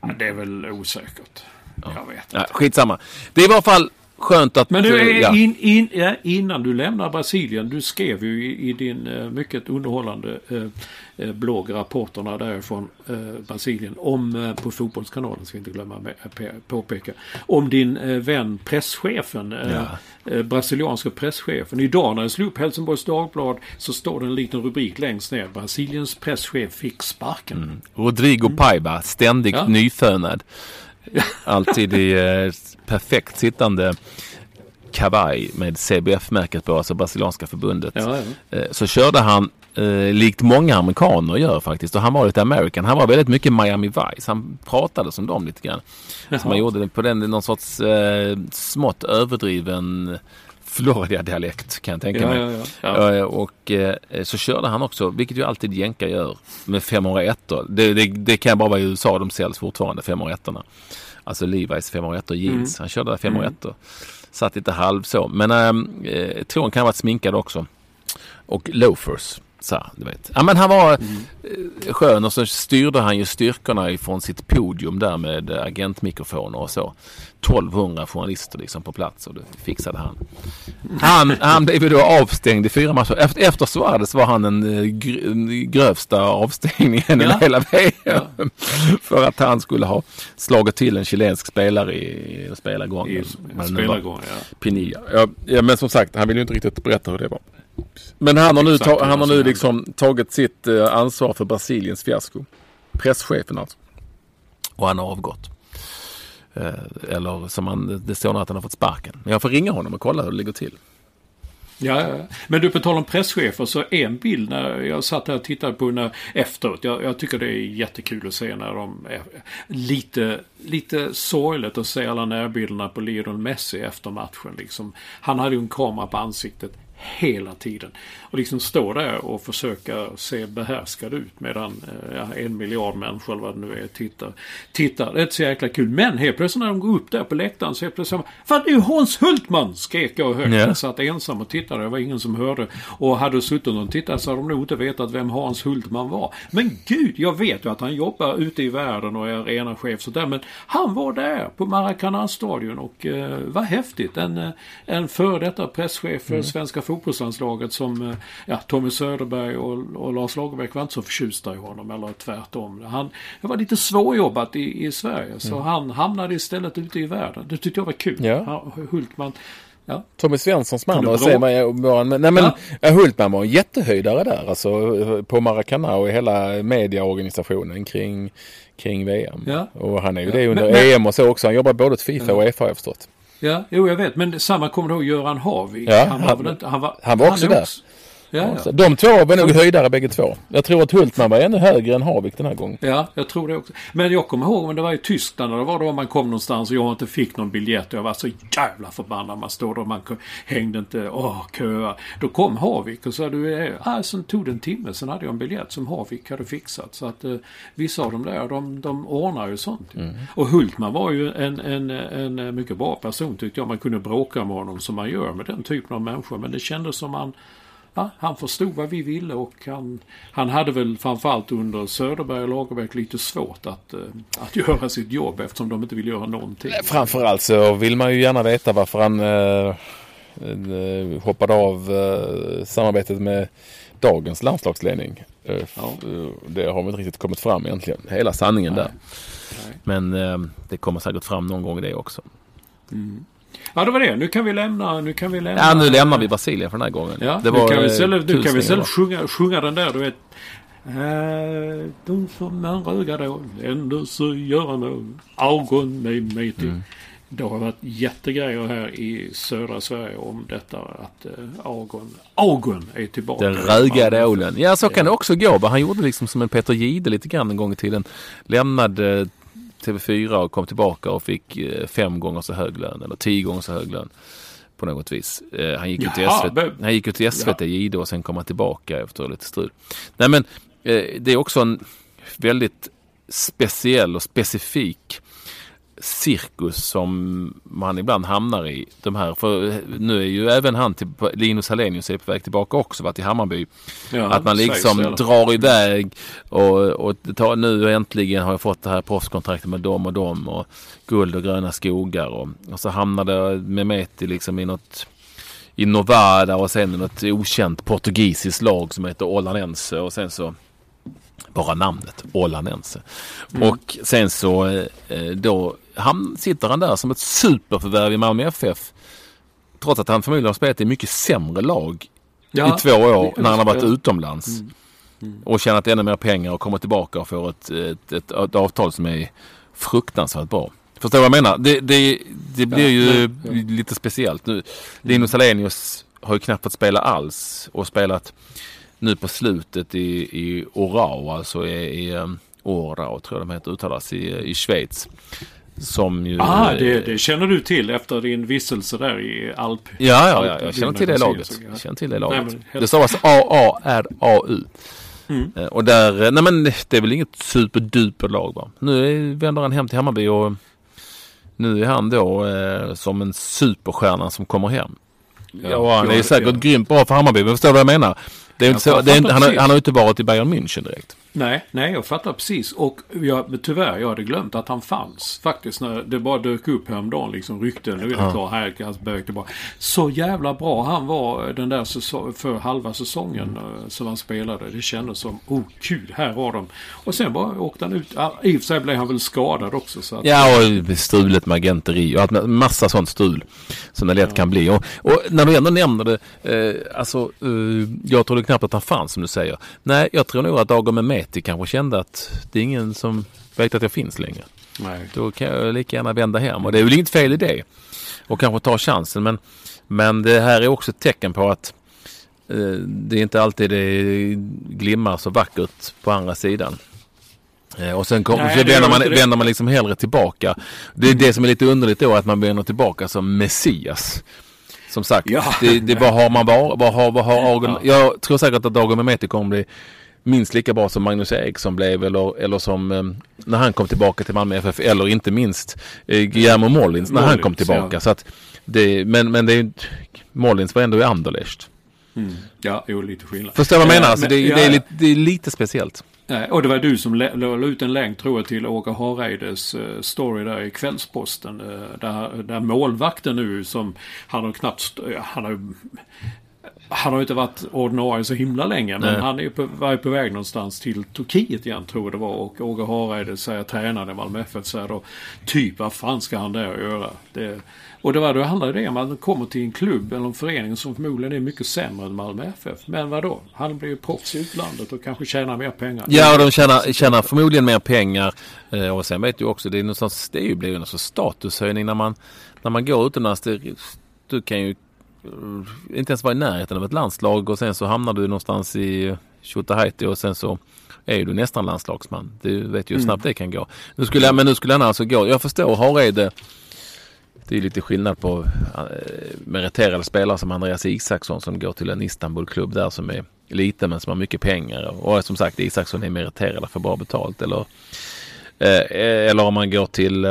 Ja, det är väl osäkert. Ja. Jag vet inte. Ja, skitsamma. Det är i varje fall skönt att... Men du, eh, ja. in, in, ja, innan du lämnar Brasilien, du skrev ju i, i din eh, mycket underhållande eh, eh, blogg, rapporterna därifrån eh, Brasilien, om, eh, på Fotbollskanalen, ska inte glömma med, pe- påpeka, om din vän presschefen, Ja. brasilianska presschefen. Idag när jag slog upp Helsingborgs Dagblad så står det en liten rubrik längst ner, Brasiliens presschef fick sparken. Rodrigo Paiva, ständigt Ja. nyfönad. *laughs* Alltid i eh, perfekt sittande kavaj med CBF-märket på, alltså brasilianska förbundet. Ja, ja. Eh, Så körde han eh, likt många amerikaner gör faktiskt och han var lite American. Han var väldigt mycket Miami Vice. Han pratade som dem lite grann. Så man gjorde det på den, någon sorts eh, smått överdriven Florida-dialekt kan jag tänka mig. ja, ja. Ja. Eh, Och eh, så körde han också, vilket ju alltid jänkar gör, med 501 det, det, det kan bara vara i USA de säljs fortfarande, 501 Alltså Levi's 501 jeans. Han körde där 501 Satt lite halv så. Men äh, han kan ha varit sminkad också. Och loafers. Så, du vet. Ja, men han var eh, skön och så styrde han ju styrkorna ifrån sitt podium där med eh, agentmikrofoner och så. 1200 journalister liksom på plats och det fixade han. Han, han blev ju då avstängd i fyra matcher. Efter, efter Suarez var han den eh, gr- grövsta avstängningen Ja. i hela VM. För att han skulle ha slagit till en chilensk spelare i, spelargången. I Vad det nu var. spelargång, ja. Pinilla. Ja, ja, men som sagt, han vill ju inte riktigt berätta hur det var. Men han har nu, ta, han har nu liksom tagit sitt eh, ansvar för Brasiliens fiasko. Presschefen alltså. Och han har avgått. Eh, eller som han, det står nu att han har fått sparken. Men jag får ringa honom och kolla hur det ligger till. Ja, men du på tal om presschefer så en bild när jag satt här och tittade på när efteråt. Jag, jag tycker det är jättekul att se när de är lite, lite sorgligt att se alla närbilderna på Lionel Messi efter matchen. Liksom. Han hade ju en kamera på ansiktet hela tiden. Och liksom stå där och försöka se behärskad ut medan eh, ja, en miljard människor eller vad det nu är tittar. tittar. Det är inte så jäkla kul. Men helt plötsligt när de går upp där på läktaren så helt plötsligt Fan det är ju Hans Hultman! Skrek jag högt. Ja. Jag satt ensam och tittade. Det var ingen som hörde. Och hade suttit och tittat så hade de nog inte vetat vem Hans Hultman var. Men gud, jag vet ju att han jobbar ute i världen och är arenachef sådär. Men han var där på Maracanã-stadion och eh, vad häftigt. En, eh, en före detta presschef för svenska fotbollslandslaget som eh, ja, Tommy Söderberg och, och Lars Lagerbäck var inte så förtjusta i honom eller tvärtom. Han, det var lite svårjobbat i, i Sverige så han hamnade istället ute i världen. Det tyckte jag var kul. Ja. Hultman. Ja, Tommy Svenssons man. Vad jag, men, nej, men Ja. Hultman var en jättehöjdare där. Alltså på Maracana och hela mediaorganisationen kring, kring VM. Ja. Och han är ju det under Men- men- EM och så också. Han jobbar både åt Fifa och Uefa har jag förstått. Ja, jo jag vet. Men samma kommer du ihåg Göran Harvik? Ja, han, var han- inte, han, var, han var också är där. Ja, ja. de två var nog höjdare bägge två. Jag tror att Hultman var ännu högre än Havik den här gången. ja, jag tror det också. Men jag kommer ihåg, men det var i Tyskland och det var då man kom någonstans och jag inte fick någon biljett och jag var så jävla förbannad. Man stod och man hängde inte, åh, köa. Då kom Havik och sa du, ah, sen tog det en timme, sen hade jag en biljett som Havik hade fixat. Så att eh, vissa av dem där, de, de ordnar ju sånt. ju. Och Hultman var ju en, en, en, mycket bra person tyckte jag. Man kunde bråka med honom som man gör med den typen av människor. Men det kändes som han Ja, han förstod vad vi ville och han, han hade väl framförallt under Söderberg och Lagerbäck lite svårt att, eh, att *laughs* göra sitt jobb eftersom de inte vill göra någonting. Framförallt så vill man ju gärna veta varför han eh, eh, hoppade av eh, samarbetet med dagens landslagsledning. Eh, Ja. Det har väl inte riktigt kommit fram egentligen. Hela sanningen där. Nej. Men eh, det kommer säkert fram någon gång det också. Ja, det var det. Nu kan vi lämna... Nu kan vi lämna... Ja, nu lämnar vi Brasilien för den här gången. Ja, det nu kan vi eh, istället, nu kan vi istället sjunga, sjunga den där, du vet. Eh, de som en röga då, ändå så gör nog ögon med mig till. Mm. Det har varit jättegrejer här i södra Sverige om detta att eh, Agon, Agon är tillbaka. Den rögade ålen. Ja, så kan det också gå. Han gjorde liksom som en Peter Jihde lite grann en gång i tiden. Lämnade eh, TV4 och kom tillbaka och fick eh, fem gånger så hög lön eller tio gånger så hög lön. På något vis. Eh, Han gick ju till SVT, men- han gick ju till SVT Jihde och sen kom han tillbaka efter lite strul. Nej men eh, det är också en väldigt speciell och specifik cirkus som man ibland hamnar i. De här, för nu är ju även han, till, Linus Hallenius är på väg tillbaka också, varit i Hammarby. Ja, att man liksom drar iväg och, och tar, nu äntligen har jag fått det här proffskontraktet med dem och dem och guld och gröna skogar och, och så hamnade Mehmeti liksom i något i Novada och sen något okänt portugisiskt lag som heter Olanense och sen så bara namnet Olanense. Mm. Och sen så eh, då han, sitter han där som ett superförvärv i Malmö FF. Trots att han förmodligen har spelat i mycket sämre lag ja, i två år när han har varit utomlands. Mm. Mm. Och tjänat ännu mer pengar och kommer tillbaka och får ett, ett, ett, ett avtal som är fruktansvärt bra. Förstår du vad jag menar? Det, det, det blir ja, ju ja, lite speciellt. Nu, Linus Alenius har ju knappt fått spela alls och spelat nu på slutet i, i Orao, alltså i, i um, Orao tror jag de heter, uttalas i, i Schweiz. Som ju... Ah, det, det, känner du till efter din vistelse där i Alp? Ja, ja, ja jag känner till det laget. Jag känner till det laget. Nej, helt... Det stavas A-A-R-A-U. Mm. Eh, och där, eh, nej men det är väl inget superduper lag va. Nu vänder han hem till Hammarby och nu är han då eh, som en superstjärna som kommer hem. Ja, ja han är säkert ja. grymt bra för Hammarby, men förstår du vad jag menar? Det är inte så, det är, han, har, han har inte varit i Bayern München direkt. Nej, nej, jag fattar precis. Och jag, tyvärr, jag hade glömt att han fanns. Faktiskt när det bara dök upp häromdagen, liksom rykten. Nu är det ja. klar, här hans bög tillbaka. Så jävla bra han var den där säsong, för halva säsongen mm. som han spelade. Det kändes som, oh kul, här har de. Och sen bara åkte han ut. I och för sig blev han väl skadad också. Så att... Ja, och strulet med agenteri och allt, massa sånt strul. Som det lätt ja. kan bli. Och, och, när du ändå nämner det, eh, alltså, eh, jag trodde knappt att han fanns som du säger. Nej, jag tror nog att med Meti kanske kände att det är ingen som vet att jag finns längre. Nej. Då kan jag lika gärna vända hem och det är väl inget fel i det. Och kanske ta chansen men, men det här är också ett tecken på att eh, det är inte alltid det glimmar så vackert på andra sidan. Eh, och sen kom, Nej, vänder, man, vänder man liksom hellre tillbaka. Det är det som är lite underligt då att man vänder tillbaka som Messias. Som sagt, ja. det, det, vad har man var, vad har, vad har Agon, ja. Jag tror säkert att Dagen Mehmeti kommer bli minst lika bra som Magnus Eriksson blev eller, eller som eh, när han kom tillbaka till Malmö FF eller inte minst eh, Guillermo Mollins när Mollins, han kom tillbaka. Ja. Så att det, men men det är, Mollins var ändå i Anderlecht. Mm. Ja, jo, lite skillnad. Förstår vad jag menar? Alltså, det, ja, det, är lite, det är lite speciellt. Och det var du som la ut en länk tror jag till Åke Hareides uh, story där i Kvällsposten. Uh, där, där målvakten nu som han har knappt, han har han har inte varit ordinarie så himla länge men Nej. han är på, var på väg någonstans till Turkiet igen tror jag det var och Åge Hareide säger tränaren i Malmö FF säger då typ vad fan ska han där göra? Det, och det var då handlar det om att han kommer till en klubb eller en förening som förmodligen är mycket sämre än Malmö FF. Men vadå? Han blir ju proffs i utlandet och kanske tjänar mer pengar. Ja, och de tjänar, tjänar förmodligen mer pengar. Eh, och sen vet du också, det är någonstans, det är ju, blir ju sorts statushöjning när man, när man går utomlands. Det, du kan ju inte ens vara i närheten av ett landslag och sen så hamnar du någonstans i Tjotahejti och sen så är du nästan landslagsman. Du vet ju hur snabbt mm. det kan gå. Nu skulle, men nu skulle han alltså gå. Jag förstår Hareide. Det är lite skillnad på äh, meriterade spelare som Andreas Isaksson som går till en Istanbulklubb där som är liten men som har mycket pengar. Och som sagt Isaksson är meriterad för bra betalt. Eller, äh, eller om man går till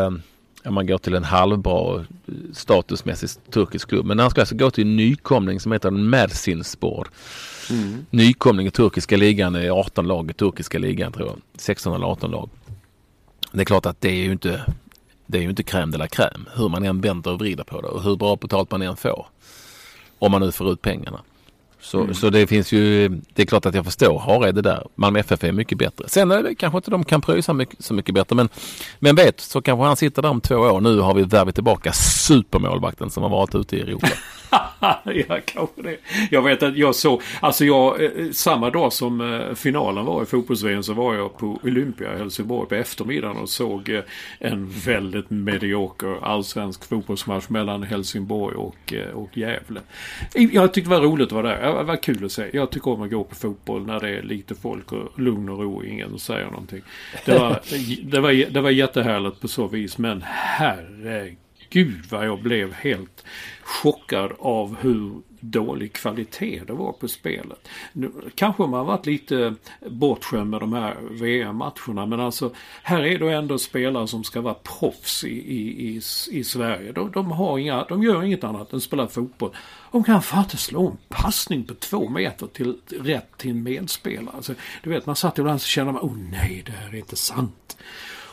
om man går till en halvbra statusmässig turkisk klubb. Men han ska alltså gå till en nykomling som heter Mersinspor. Mm. Nykomling i turkiska ligan är 18 lag i turkiska ligan tror jag. 16 eller 18 lag. Det är klart att det är ju inte det är ju inte crème de la crème. Hur man än vänder och vrider på det och hur bra betalt man än får. Om man nu får ut pengarna. Så, mm. så det finns ju, det är klart att jag förstår Hareide där. Malmö FF är mycket bättre. Sen är det kanske inte de kan pröjsa mycket, så mycket bättre men, men vet så kanske han sitter där om två år. Nu har vi värvit tillbaka supermålvakten som har varit ute i Europa. *laughs* *laughs* ja, kanske det. Jag vet att jag såg, alltså jag, eh, samma dag som eh, finalen var i fotbolls så var jag på Olympia i Helsingborg på eftermiddagen och såg eh, en väldigt medioker allsvensk fotbollsmatch mellan Helsingborg och, och Gävle. Jag tyckte det var roligt att vara där. Det var kul att se. Jag tycker om att gå på fotboll när det är lite folk och lugn och ro. Ingen säger någonting. Det var, *laughs* det var, det var jättehärligt på så vis men herregud gud vad jag blev helt chockad av hur dålig kvalitet det var på spelet. Nu, kanske man varit lite bortskämd med de här VM-matcherna men alltså här är det ändå spelare som ska vara proffs i, i, i, i Sverige. De, de, har inga, de gör inget annat än spela fotboll. De kan fan inte slå en passning på två meter till rätt till en medspelare. Alltså, du vet, man satt ibland och kände man, oh nej, det här är inte sant.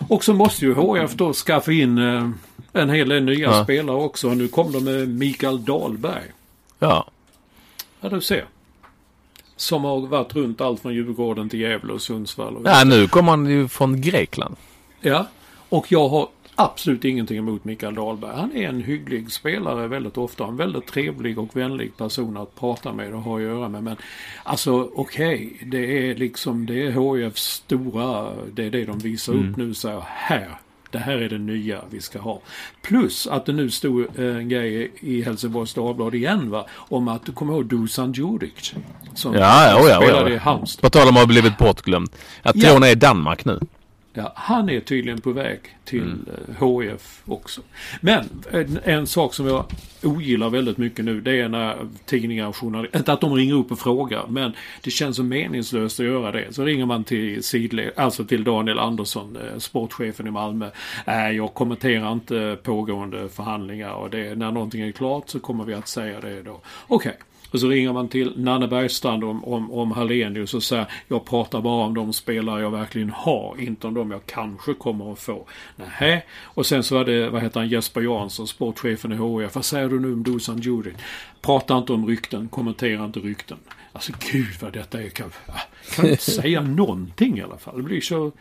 Och så måste ju HF då skaffa in eh, en hel del nya ja. spelare också. Nu kom de med Mikael Dahlberg. Ja. Ja, du ser. Som har varit runt allt från Djurgården till Gävle och Sundsvall. Och ja, nu kommer han ju från Grekland. Ja, och jag har absolut ingenting emot Mikael Dahlberg. Han är en hygglig spelare väldigt ofta. En väldigt trevlig och vänlig person att prata med och ha att göra med. Men alltså okej, okay, det är liksom det är HIFs stora, det är det de visar mm. upp nu. Så här, det här är det nya vi ska ha. Plus att det nu stod en grej i Helsingborgs Dagblad igen va. Om att du kommer ihåg Dusan Djuric. Som ja, ja, ja, spelade ja. i Halmstad. På tal om att ha blivit bortglömd. Jag tror ja. hon är i Danmark nu. Ja, han är tydligen på väg till mm. HIF också. Men en, en, sak som jag ogillar väldigt mycket nu det är när tidningar och journalister, inte att de ringer upp och frågar men det känns så meningslöst att göra det. Så ringer man till sidled, alltså till Daniel Andersson, eh, sportchefen i Malmö. Äh, jag kommenterar inte pågående förhandlingar och det, när någonting är klart så kommer vi att säga det då. Okej. Okay. Och så ringer man till Nanne Bergstrand om, om, om Hallenius och säger jag pratar bara om de spelare jag verkligen har, inte om de jag kanske kommer att få. Nähä. Och sen så var det, vad heter han, Jesper Jansson, sportchefen i HIF. Vad säger du nu om Dusan Djuric? Prata inte om rykten, kommentera inte rykten. Alltså gud vad detta är. Kan, kan inte *laughs* säga någonting i alla fall. Det blir så...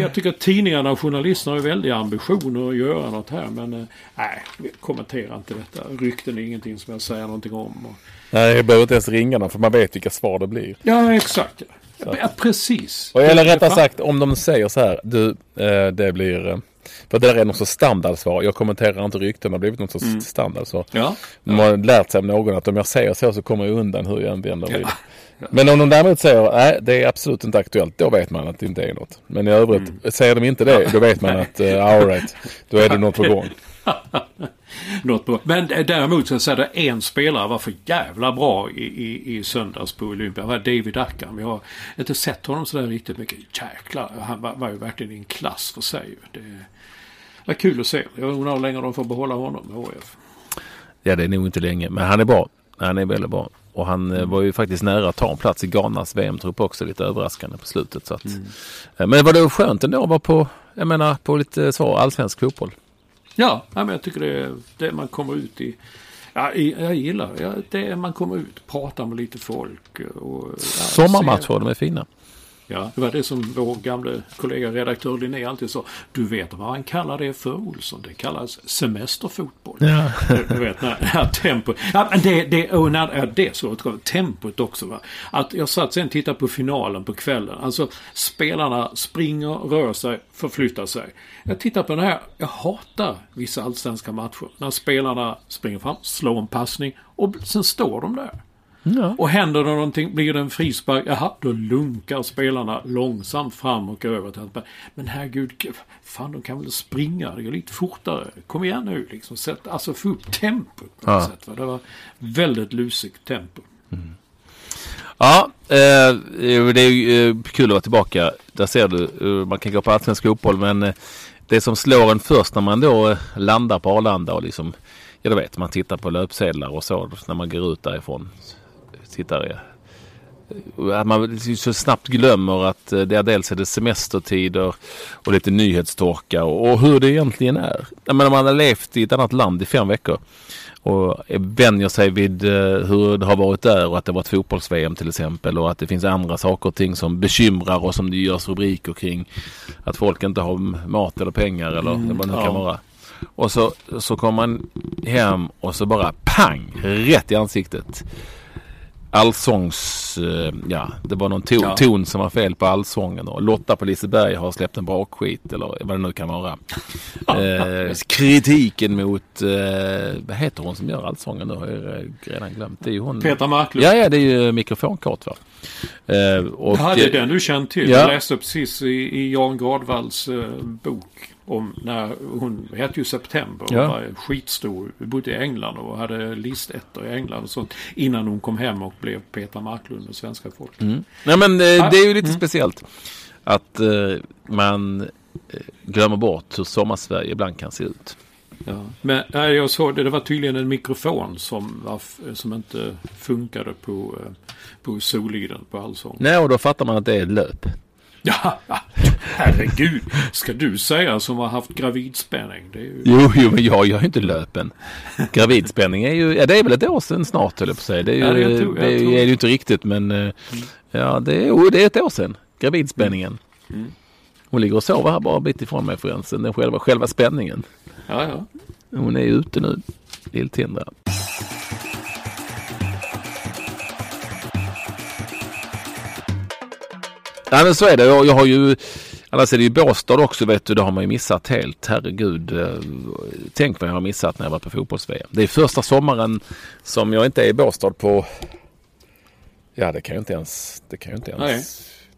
Jag tycker att tidningarna och journalisterna har väldiga ambitioner att göra något här. Men eh, nej, kommentera inte detta. Rykten är ingenting som jag säger någonting om. Och, Nej, jag behöver inte ens ringa dem för man vet vilka svar det blir. Ja, exakt. Ja, precis. Och eller rättare sagt om de säger så här, du, eh, det blir... För det där är något sorts standardsvar. Jag kommenterar inte rykten. Det har blivit något sorts mm. standardsvar. Ja. De har lärt sig av någon att om jag säger så så kommer jag undan hur jag än vänder ja. ja. Men om de däremot säger nej det är absolut inte aktuellt. Då vet man att det inte är något. Men i övrigt mm. säger de inte det. Då vet man att uh, all right, då är det något på gång. *laughs* något bra. Men däremot så är det en spelare var för jävla bra i, i, i söndags på Olympia. Det var David Ackham. Jag har inte sett honom sådär riktigt mycket. Jäklar, han var, var ju verkligen i en klass för sig. Det var kul att se. Jag undrar hur länge de får behålla honom med HF. Ja, det är nog inte länge. Men han är bra. Han är väldigt bra. Och han mm. var ju faktiskt nära att ta en plats i Ghanas VM-trupp också. Lite överraskande på slutet. Så att, mm. Men det var det skönt ändå att vara på, jag menar, på lite så allsvensk fotboll. Ja, men jag tycker det är det man kommer ut i. Ja, jag gillar ja, det. Man kommer ut, pratar med lite folk. Och, ja, Sommarmatcher, de är fina. Ja, det var det som vår gamla kollega redaktör Linné alltid sa. Du vet vad han kallar det för Olsson? Det kallas semesterfotboll. Ja. *laughs* Du vet, när, när tempo. Ja, men det, det, och när, ja, det så tempot också. Va? Att jag satt sen och tittade på finalen på kvällen. Alltså spelarna springer, rör sig, förflyttar sig. Jag tittar på den här. Jag hatar vissa allsvenska matcher. När spelarna springer fram, slår en passning och sen står de där. Ja. Och händer det någonting, blir det en frispark, jaha, då lunkar spelarna långsamt fram och över till att Men herregud, fan de kan väl springa, det går lite fortare. Kom igen nu liksom. Sätt, alltså få upp tempot på något ja. sätt. Va? Det var väldigt lusigt tempo. Mm. Ja, eh, det är ju eh, kul att vara tillbaka. Där ser du, eh, man kan gå på allsvensk fotboll men eh, det som slår en först när man då landar på Arlanda och liksom, ja du vet, man tittar på löpsedlar och så när man går ut därifrån tittare. Att man så snabbt glömmer att eh, det är dels är det semestertider och lite nyhetstorka och, hur det egentligen är. Jag menar, man har levt i ett annat land i fem veckor och vänjer sig vid eh, hur det har varit där och att det varit fotbolls-VM till exempel och att det finns andra saker och ting som bekymrar och som det görs rubriker kring. Att folk inte har mat eller pengar eller mm, vad det nu kan ja. vara. Och så, så kommer man hem och så bara pang rätt i ansiktet allsångs... Eh, ja, det var någon ton, ja. ton som var fel på allsången och Lotta på Liseberg har släppt en brakskit eller vad det nu kan vara. eh, kritiken mot, eh, vad heter hon som gör allsången nu har jag redan glömt. Det är ju hon. Petra Marklund. Ja, ja, det är ju mikrofonkort va. Eh, och, det är den du känner till. Ja. Jag läste precis i, i Jan Gradvalls eh, bok om när hon hette ju September och Ja. var skitstor. Bodde i England och hade listettor i England och sånt. Innan hon kom hem och blev Petra Marklund med svenska folket. Mm. Nej men eh, det är ju lite speciellt att eh, man eh, glömmer bort hur sommarsverige ibland kan se ut. Ja. Men nej, jag såg det, det var tydligen en mikrofon som, var, som inte funkade på, eh, på Soliden på Allsång. Nej, och då fattar man att det är ett löp. *laughs* Ja, herregud. Ska du säga som har haft gravidspänning? Det är ju... Jo, jo, men jag gör ju inte löpen. Gravidspänning är ju, ja det är väl ett år sedan snart höll jag på att säga. Det är ju, Ja, jag tror- det är, är ju inte riktigt men eh, ja det är, jo, det är ett år sedan. Gravidspänningen. Mm. Hon ligger och sover här bara en bit ifrån mig förresten. Den själva, själva spänningen. Ja, ja. Hon är ute nu, Lill-Tindra. Ja men så är det. Jag, jag har ju Annars är det ju Båstad också vet du. Det har man ju missat helt. Herregud. Eh, tänk vad jag har missat när jag var på Fotbolls-VM. Det är första sommaren som jag inte är i Båstad på. Ja det kan jag inte ens. Det kan jag inte ens. Nej.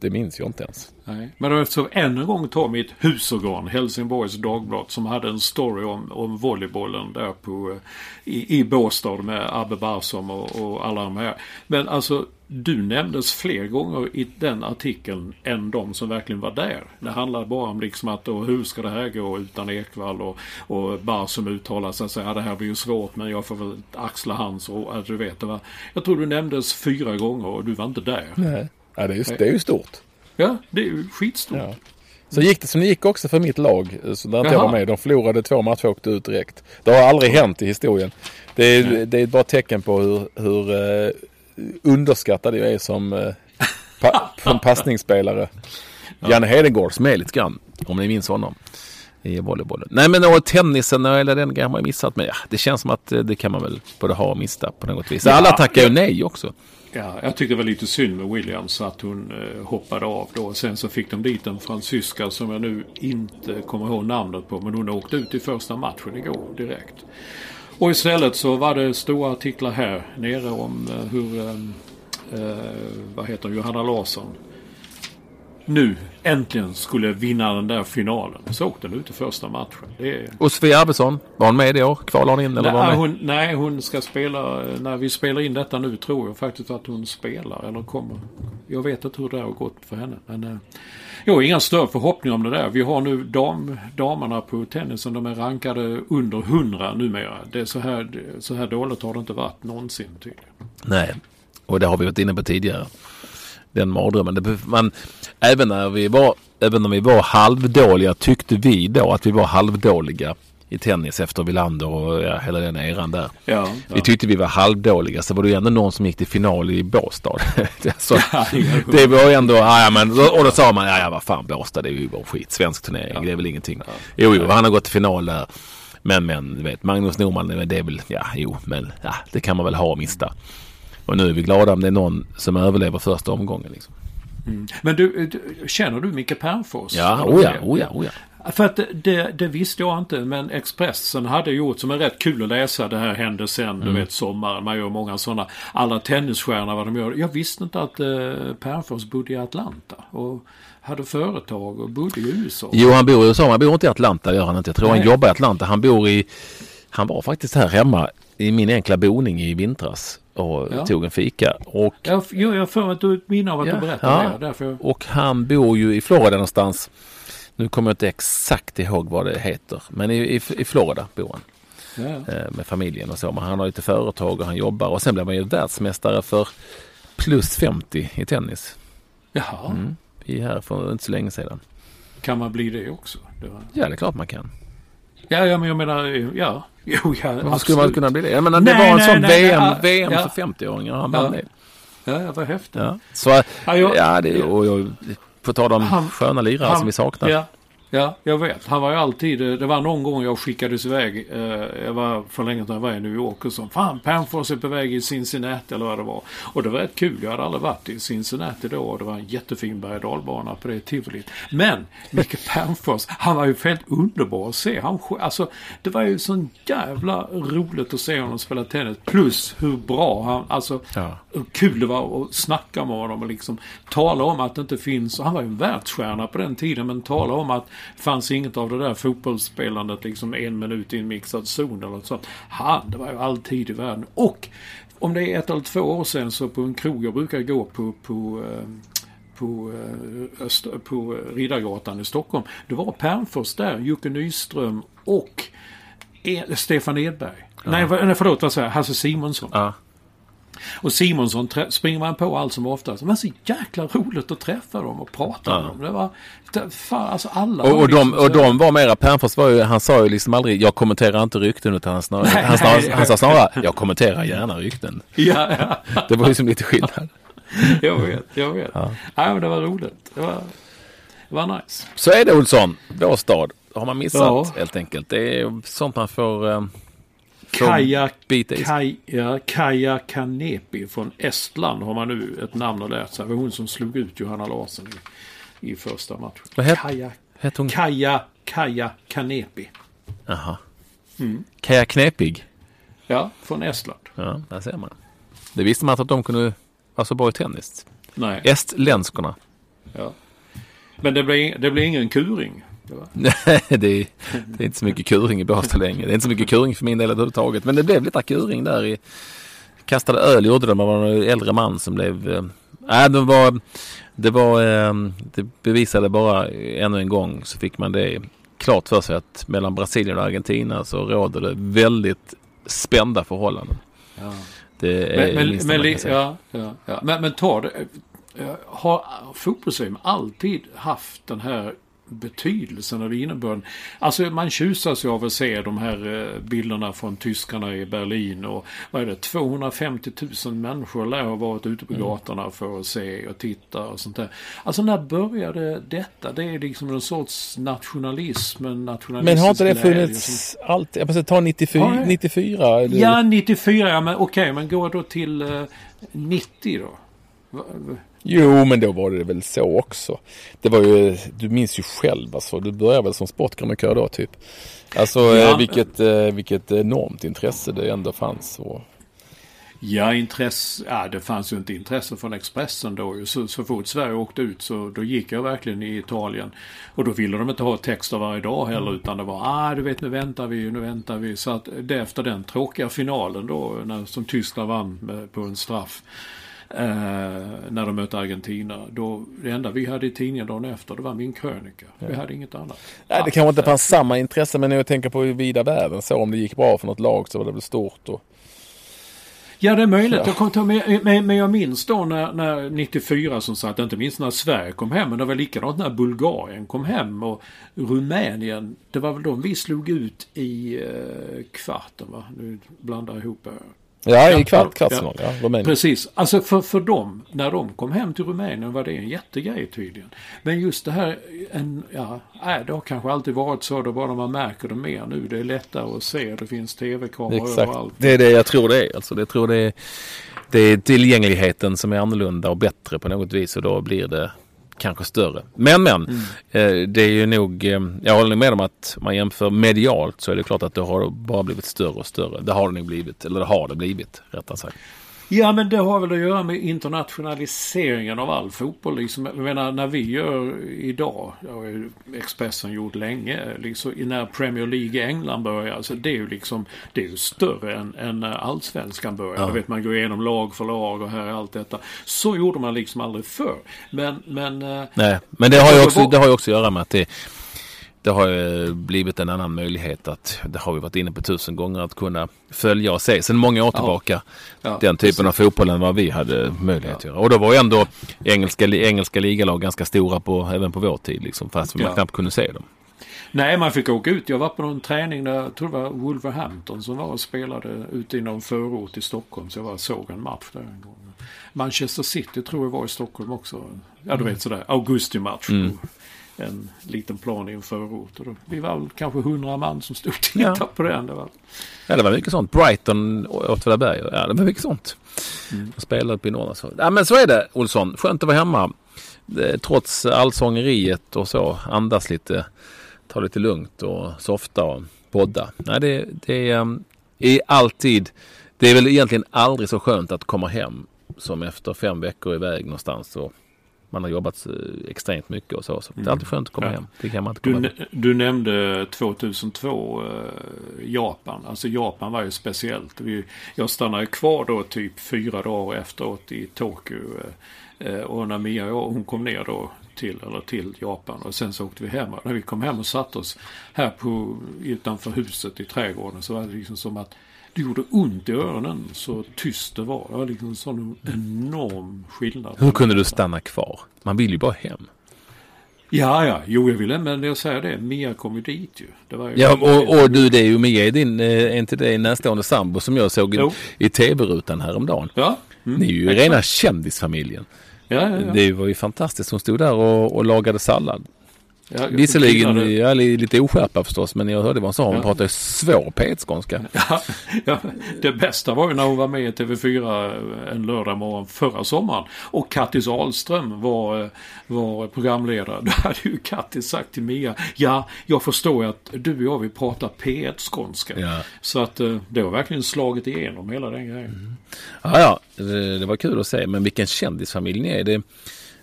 Det minns jag inte ens. Nej. Men då så än en gång ta mitt husorgan, Helsingborgs Dagblad, som hade en story om, om volleybollen där på, eh, i, i Båstad med Abbe Barsom och, och alla de här. Men alltså, du nämndes fler gånger i den artikeln än de som verkligen var där. Det handlade bara om liksom att och hur ska det här gå utan Ekvall och, och Barsom uttalar sig och säger att det här blir ju svårt men jag får väl axla hans och att du vet. Det var, jag tror du nämndes fyra gånger och du var inte där. Nej. Ja, det, är ju, det är ju stort. Ja, det är ju skitstort. Ja. Så gick det som det gick också för mitt lag. Så där inte jag var med. De förlorade två matcher och åkte ut direkt. Det har aldrig hänt i historien. Det är, det är ett bra tecken på hur, hur eh, underskattad jag är som, eh, pa, *laughs* som passningsspelare. Janne Hedengård som är lite grann, om ni minns honom. I volleybollen. Nej men och tennisen och hela den grejen har ju missat. Men ja, det känns som att eh, det kan man väl både ha och missa på något vis. Ja, Alla tackar ju ja. nej också. Ja, jag tyckte det var lite synd med Williams att hon eh, hoppade av då. Sen så fick de dit en fransyska som jag nu inte kommer ihåg namnet på. Men hon åkte ut i första matchen igår direkt. Och istället så var det stora artiklar här nere om eh, hur, eh, eh, vad heter hon, Johanna Larsson nu äntligen skulle vinna den där finalen. Så åkte hon ut i första matchen. Är, Och Sofia Arvidsson, var hon med i år? Kvalade hon in eller var Nej hon med? hon, nej, hon ska spela. När vi spelar in detta nu tror jag faktiskt att hon spelar eller kommer. Jag vet inte hur det har gått för henne. Men eh, jag har inga större förhoppningar om det där. Vi har nu dam, damerna på tennisen. De är rankade under 100 numera. Det är så här, så här dåligt har det inte varit någonsin tydligen. Nej, och det har vi varit inne på tidigare. Den mardrömmen. Man, även när vi var, även när vi var halvdåliga tyckte vi då att vi var halvdåliga i tennis efter Wilander och ja, hela den eran där. Ja, Vi tyckte vi var halvdåliga så var det ju ändå någon som gick till final i Båstad. *laughs* så, Ja, det var ju ändå, ja, ja, men, och då sa man, ja, ja vad fan Båstad det är ju bara skit, svensk turnering, det är väl ingenting. Jo, jo, han har gått till final där. Men, men, vet, Magnus Norman, det är väl, ja, jo, men, ja, det kan man väl ha och mista. Och nu är vi glada om det är någon som överlever första omgången. Liksom. Men du, du, känner du Micke Pernfors? Ja, Har du oh ja, det? oh ja, oh ja. För att det, det visste jag inte men Expressen hade gjort som är rätt kul att läsa. Det här hände sen, Mm. du vet sommaren. Man gör många sådana. Alla tennisstjärnor vad de gör. Jag visste inte att eh, Pernfors bodde i Atlanta. Och hade företag och bodde i USA. Jo, han bor i USA, han bor inte i Atlanta, gör han inte. Jag tror han Nej. jobbar i Atlanta. Han bor i, han var faktiskt här hemma i min enkla boning i vintras och Ja. tog en fika. Och Jag, har för mig att du minne av att Ja, du berättade ja. det. Därför, Och han bor ju i Florida någonstans. Nu kommer jag inte exakt ihåg vad det heter. Men i, i, i Florida bor han. ja. Eh, med familjen och så. Men han har lite företag och han jobbar. Och sen blev han ju världsmästare för plus 50 i tennis. Jaha, Mm. I här för inte så länge sedan. kan man bli det också? Det var... Ja, det är klart man kan. Ja, ja, men jag menar, ja. Jo, ja, Varför skulle man absolut. kunna bli det? Jag menar, det Nej, var en nej, sån nej, VM, nej, VM ja. för 50-åringar. Han Ja. vann det. Ja, ja, vad häftigt. Ja. Så, Ja, jag- ja, det, och jag, på tal om Han- sköna lirare som vi saknar. Ja, ja, jag vet. Han var ju alltid... eh, Det var någon gång jag skickades iväg. Eh, jag var för länge sedan jag var i New York och så. Fan, Pernfors är på väg i Cincinnati eller vad det var. Och det var rätt kul. Jag hade aldrig varit i Cincinnati då. Och det var en jättefin berg och dalbana på det tivolit. Men Micke Pernfors, han var ju helt underbar att se. Han, alltså, det var ju sån jävla roligt att se honom spela tennis. Plus hur bra han... Alltså, Ja. hur kul det var att snacka med honom och liksom tala om att det inte finns, han var ju en världsstjärna på den tiden, men tala om att fanns inget av det där fotbollsspelandet liksom en minut i en mixad zon eller något sånt. Han, det var ju alltid i världen. Och om det är ett eller två år sedan så på en krog jag brukar gå på, på eh, på, eh, Öst, på Riddargatan i Stockholm. Det var Pernfors där, Jocke Nyström och e Stefan Edberg. Ja. Nej, förlåt, vad säger jag? Hasse Simonsson. Ja. Och Simonsson springer man på allt som oftast. Men så jäkla roligt att träffa dem och prata ja. med dem. Det var, det, fan, alltså alla och, och, liksom de, och de var mera, Pernfors var ju, han sa ju liksom aldrig, jag kommenterar inte rykten utan han, snarare, nej, han, snarare, nej, han sa snarare, jag kommenterar gärna rykten. Ja, ja. *laughs* Det var ju som lite skillnad. jag vet, jag vet. Ja. Nej, men det var roligt. Det var, det var nice. Så är det Olsson, vår stad. har man missat ja. helt enkelt. Det är sånt man får... Kaja, Kaja, Kaja Kanepi från Estland har man nu ett namn att lära sig. Det var hon som slog ut Johanna Larsson i, i första matchen. Vad het, Kaja, het hon? Kaja, Kaja Kanepi. Jaha. Mm. Kaja Knepig? Ja, från Estland. Ja, där ser man. Det visste man inte att de kunde vara så bra i tennis. Nej. Estländskorna. Ja. Men det blir, det blir ingen kuring. *laughs* Nej, det, är, det är inte så mycket kuring i Båstad längre. Det är inte så mycket kuring för min del överhuvudtaget. Men det blev lite kuring där i... Kastade öl gjorde det. Man var en äldre man som blev... Eh, nej, äh, det var... Det var... Eh, det bevisade bara ännu en gång så fick man det klart för sig att mellan Brasilien och Argentina så råder det väldigt spända förhållanden. Ja. Det är men, men, men, ja, ja, ja. men, men tar det, eh, har fotbolls alltid haft den här betydelsen eller innebörden. Alltså man tjusas ju av att se de här eh, bilderna från tyskarna i Berlin och vad är det, 250 000 människor lär ha varit ute på mm. gatorna för att se och titta och sånt där. Alltså när började detta? Det är liksom en sorts nationalism, en nationalistisk Men har inte det funnits alltid? Jag måste ta 94? Ja, 94 eller? ja 94, ja men okej, okay, men gå då till eh, 90 då. Jo, men då var det väl så också. Det var ju, du minns ju själv alltså. Du började väl som sportkrönikör då typ. Alltså ja. eh, vilket, eh, vilket enormt intresse det ändå fanns. Och... Ja, intresse, ja, det fanns ju inte intresse från Expressen då. Så, så fort Sverige åkte ut så då gick jag verkligen i Italien. Och då ville de inte ha texter varje dag heller mm. utan det var, ah du vet nu väntar vi, nu väntar vi. Så att det, efter den tråkiga finalen då, när, som Tyskland vann med, på en straff. Eh, när de mötte Argentina. Då, det enda vi hade i tidningen dagen efter det var min krönika. Ja. Vi hade inget annat. Nej, det kanske inte fanns samma intresse men när jag tänker på vida världen så om det gick bra för något lag så var det väl stort. Och... Ja det är möjligt. Ja. Jag kom med, men jag minns då när, när 94 som sagt, inte minst när Sverige kom hem. Men det var likadant när Bulgarien kom hem och Rumänien. Det var väl då vi slog ut i eh, kvarten va? Nu blandar jag ihop. Ja, i kvart, kvartsfinal. Ja. Ja, Precis. Alltså för, för dem, när de kom hem till Rumänien var det en jättegrej tydligen. Men just det här, en, ja, nej, det har kanske alltid varit så. Det bara man märker det mer nu. Det är lättare att se. Det finns tv-kameror Exakt. överallt. Det är det jag tror det är. Alltså, det tror det är, det är tillgängligheten som är annorlunda och bättre på något vis. Och då blir det kanske större. Men men, mm. eh, det är ju nog, eh, jag håller med om att man jämför medialt så är det klart att det har bara blivit större och större. Det har det nog blivit, eller det har det blivit rättare sagt. Ja men det har väl att göra med internationaliseringen av all fotboll. Liksom, jag menar när vi gör idag, det har Expressen gjort länge, liksom, när Premier League i England börjar. Alltså, det är ju liksom, det är ju större än, än när allsvenskan börjar. Ja. vet, man går igenom lag för lag och här är allt detta. Så gjorde man liksom aldrig förr. Men, men, eh, Nej, men det har ju också, det har ju också att göra med att det det har blivit en annan möjlighet att, det har vi varit inne på tusen gånger, att kunna följa och se sedan många år tillbaka ja, den typen av fotboll än vad vi hade möjlighet att göra. Och då var ju ändå engelska, engelska ligalag ganska stora på, även på vår tid liksom, fast man knappt kunde se dem. Nej, man fick åka ut. Jag var på någon träning där, jag tror det var Wolverhampton som var och spelade ute i någon förort i Stockholm. Så jag var såg en match där en gång. Manchester City tror jag var i Stockholm också. Ja, du vet sådär, augusti-match. Mm en liten plan i en förort. Och då, vi var väl kanske hundra man som stod och tittade ja. på den. Det var... Ja, det var mycket sånt. Brighton, Åtvidaberg. Ja, det var mycket sånt. Mm. Spelade uppe i norr. Så. Ja, men så är det Olsson. Skönt att vara hemma. Trots allsångeriet och så. Andas lite. Ta lite lugnt och softa och podda. Nej, det, det är, är alltid. Det är väl egentligen aldrig så skönt att komma hem som efter fem veckor iväg någonstans och man har jobbat eh, extremt mycket och så. Så det är alltid skönt att komma Ja. hem. Det kan man inte Du, komma ne- du nämnde 2002 eh, Japan. Alltså Japan var ju speciellt. Vi, jag stannade kvar då typ fyra dagar efteråt i Tokyo. Eh, och när Mia och jag, hon kom ner då till, eller till Japan. Och sen så åkte vi hem. Och när vi kom hem och satte oss här på, utanför huset i trädgården så var det liksom som att det gjorde ont i öronen så tyst det var. Det var liksom en sån enorm skillnad. Hur kunde du stanna kvar? Man vill ju bara hem. Ja, ja, jo jag ville, men jag säger det, Mia kom ju dit ju. Det var ju Ja, och, och du, det är ju Mia, är din, eh, inte det närstående sambo som jag såg i, Jo. i tv-rutan häromdagen. Ja, mm, Ni är ju exakt. rena kändisfamiljen. Ja, ja, ja. Det var ju fantastiskt. Hon stod där och, och lagade sallad. Ja, Visserligen killar, ja, li- lite oskärpa förstås, men jag hörde vad hon sa. Hon Ja. pratade svår petskånska. *laughs* Ja, ja, det bästa var ju när hon var med i TV4 en lördag morgon förra sommaren. Och Kattis Ahlström var, var programledare. *laughs* Då hade ju Kattis sagt till Mia. Ja, jag förstår att du och jag vill prata P1-skånska. Ja. Så att eh, det var verkligen slagit igenom hela den grejen. Ja, ja, det, det var kul att se. Men vilken kändisfamilj ni är. Det,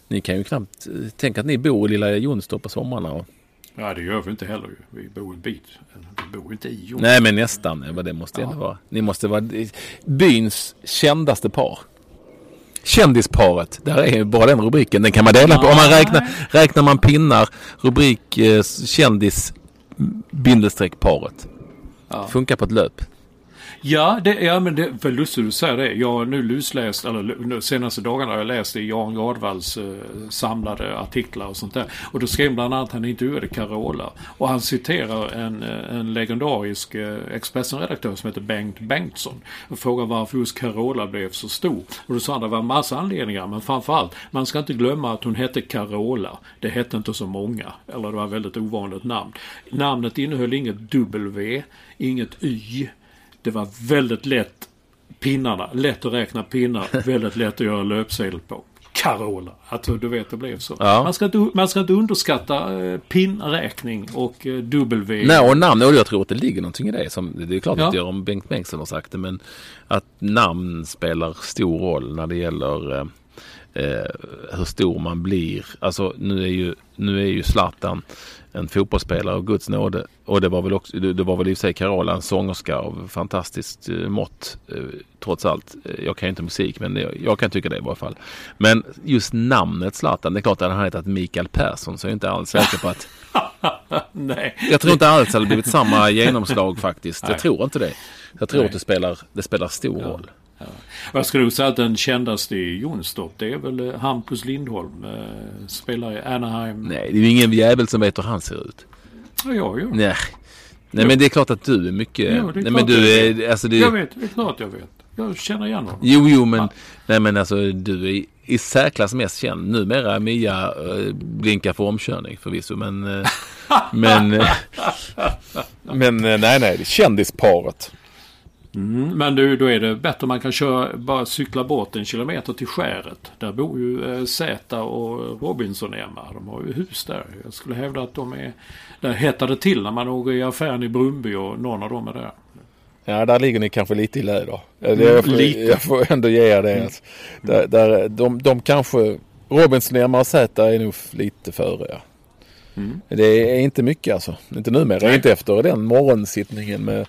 ni kan ju knappt eh, tänka att ni bor i lilla Jonstorp på sommarna. Och, Ja, det gör vi inte heller. Vi bor en bit. Vi bor inte i Jon. nej, men nästan. Vad det måste ändå vara. Ni måste vara byns kändaste par. Kändisparet, där är bara den rubriken. Den kan man dela på. Om man räknar, räknar man pinnar, rubrik eh, kändis bindestreck paret. Ja. Funkar på ett löp. Ja, det, ja men det är lustigt att säga det. Jag har nu lusläst, eller de nu, senaste dagarna har jag läst i Jan Gardvalls eh, samlade artiklar och sånt där. Och då skrev bland annat han intervjuade Carola. Och han citerar en, eh, en legendarisk eh, Expressen-redaktör som heter Bengt Bengtsson. Och frågar varför just Carola blev så stor. Och då sa han att det var en massa anledningar. Men framförallt, man ska inte glömma att hon hette Carola. Det hette inte så många. Eller det var ett väldigt ovanligt namn. Namnet innehöll inget W, inget Y. Det var väldigt lätt pinnarna, lätt att räkna pinnar, *laughs* väldigt lätt att göra löpsedel på. Carola, alltså du vet det blev så. Ja. Man, ska inte, man ska inte underskatta eh, pinnräkning och eh, W. Nej, och namn, och jag tror att det ligger någonting i det. Som, det är klart Ja. att det gör om Bengt Bengtsson har sagt det, men att namn spelar stor roll när det gäller eh, eh, hur stor man blir. Alltså nu är ju, nu är ju Zlatan en fotbollsspelare av Guds nåde. Och det var väl också, det var väl i och sig Carola en sångerska av fantastiskt eh, mått. Eh, trots allt. Eh, Jag kan ju inte musik men jag kan tycka det i varje fall. Men just namnet Zlatan, det är klart att han hetat Mikael Persson så jag är inte alls säker på att *laughs* Nej. jag tror inte alls det hade blivit samma genomslag faktiskt. Jag Nej. tror inte det. Jag tror Nej. att det spelar, det spelar stor roll. Jag skulle nog säga att den kändaste i Jonstorp det är väl eh, Hampus Lindholm. Eh, spelar i Anaheim. Nej, det är ju ingen jävel som vet hur han ser ut. Ja, jag gör. Nej. Nej men det är klart att du är mycket... Jo, det är nej klart men du jag är... Alltså det, Jag vet, det är klart jag vet. Jag känner igen honom. Jo, jo men... Ja. Nej men alltså du är i särklass mest känd. Numera är Mia äh, blinkar för omkörning förvisso men... eh, *laughs* men... eh, *laughs* men nej nej, kändisparet. Mm, men du, då är det bättre om man kan köra, bara cykla bort en kilometer till skäret. Där bor ju eh, Zäta och Robinson Emma. De har ju hus där. Jag skulle hävda att de är... Där hettar det till när man åker i affären i Brumby och någon av dem är där. Ja, där ligger ni kanske lite i lä då. Ja, det- Jag får, Lite. jag får ändå ge er det. Alltså. Där, där, de, de kanske... Robinson, Emma och Zäta är nog lite före. Ja. Mm. Det är inte mycket alltså. Inte numera. Nej. Inte efter den morgonsittningen med,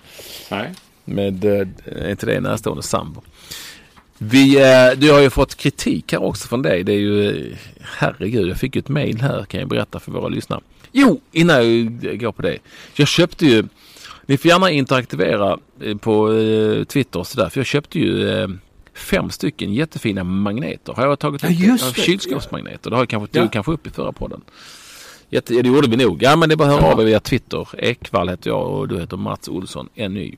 Nej. Med eh, är inte det närstående sambo. Vi, eh, du har ju fått kritik här också från dig. Det är ju, eh, herregud, jag fick ju ett mail här kan jag berätta för våra lyssnare. Jo, innan jag går på det. Jag köpte ju, ni får gärna interaktivera på Twitter och sådär. För jag köpte ju fem stycken jättefina magneter. Har jag tagit Ja, upp just av det. kylskåpsmagneter? Det har jag kanske, Ja. kanske upp i förra podden. Jätte, ja, det gjorde vi nog. Ja men det är bara att höra Ja. av er via Twitter. Ekvall heter jag och du heter Mats Olsson, NY.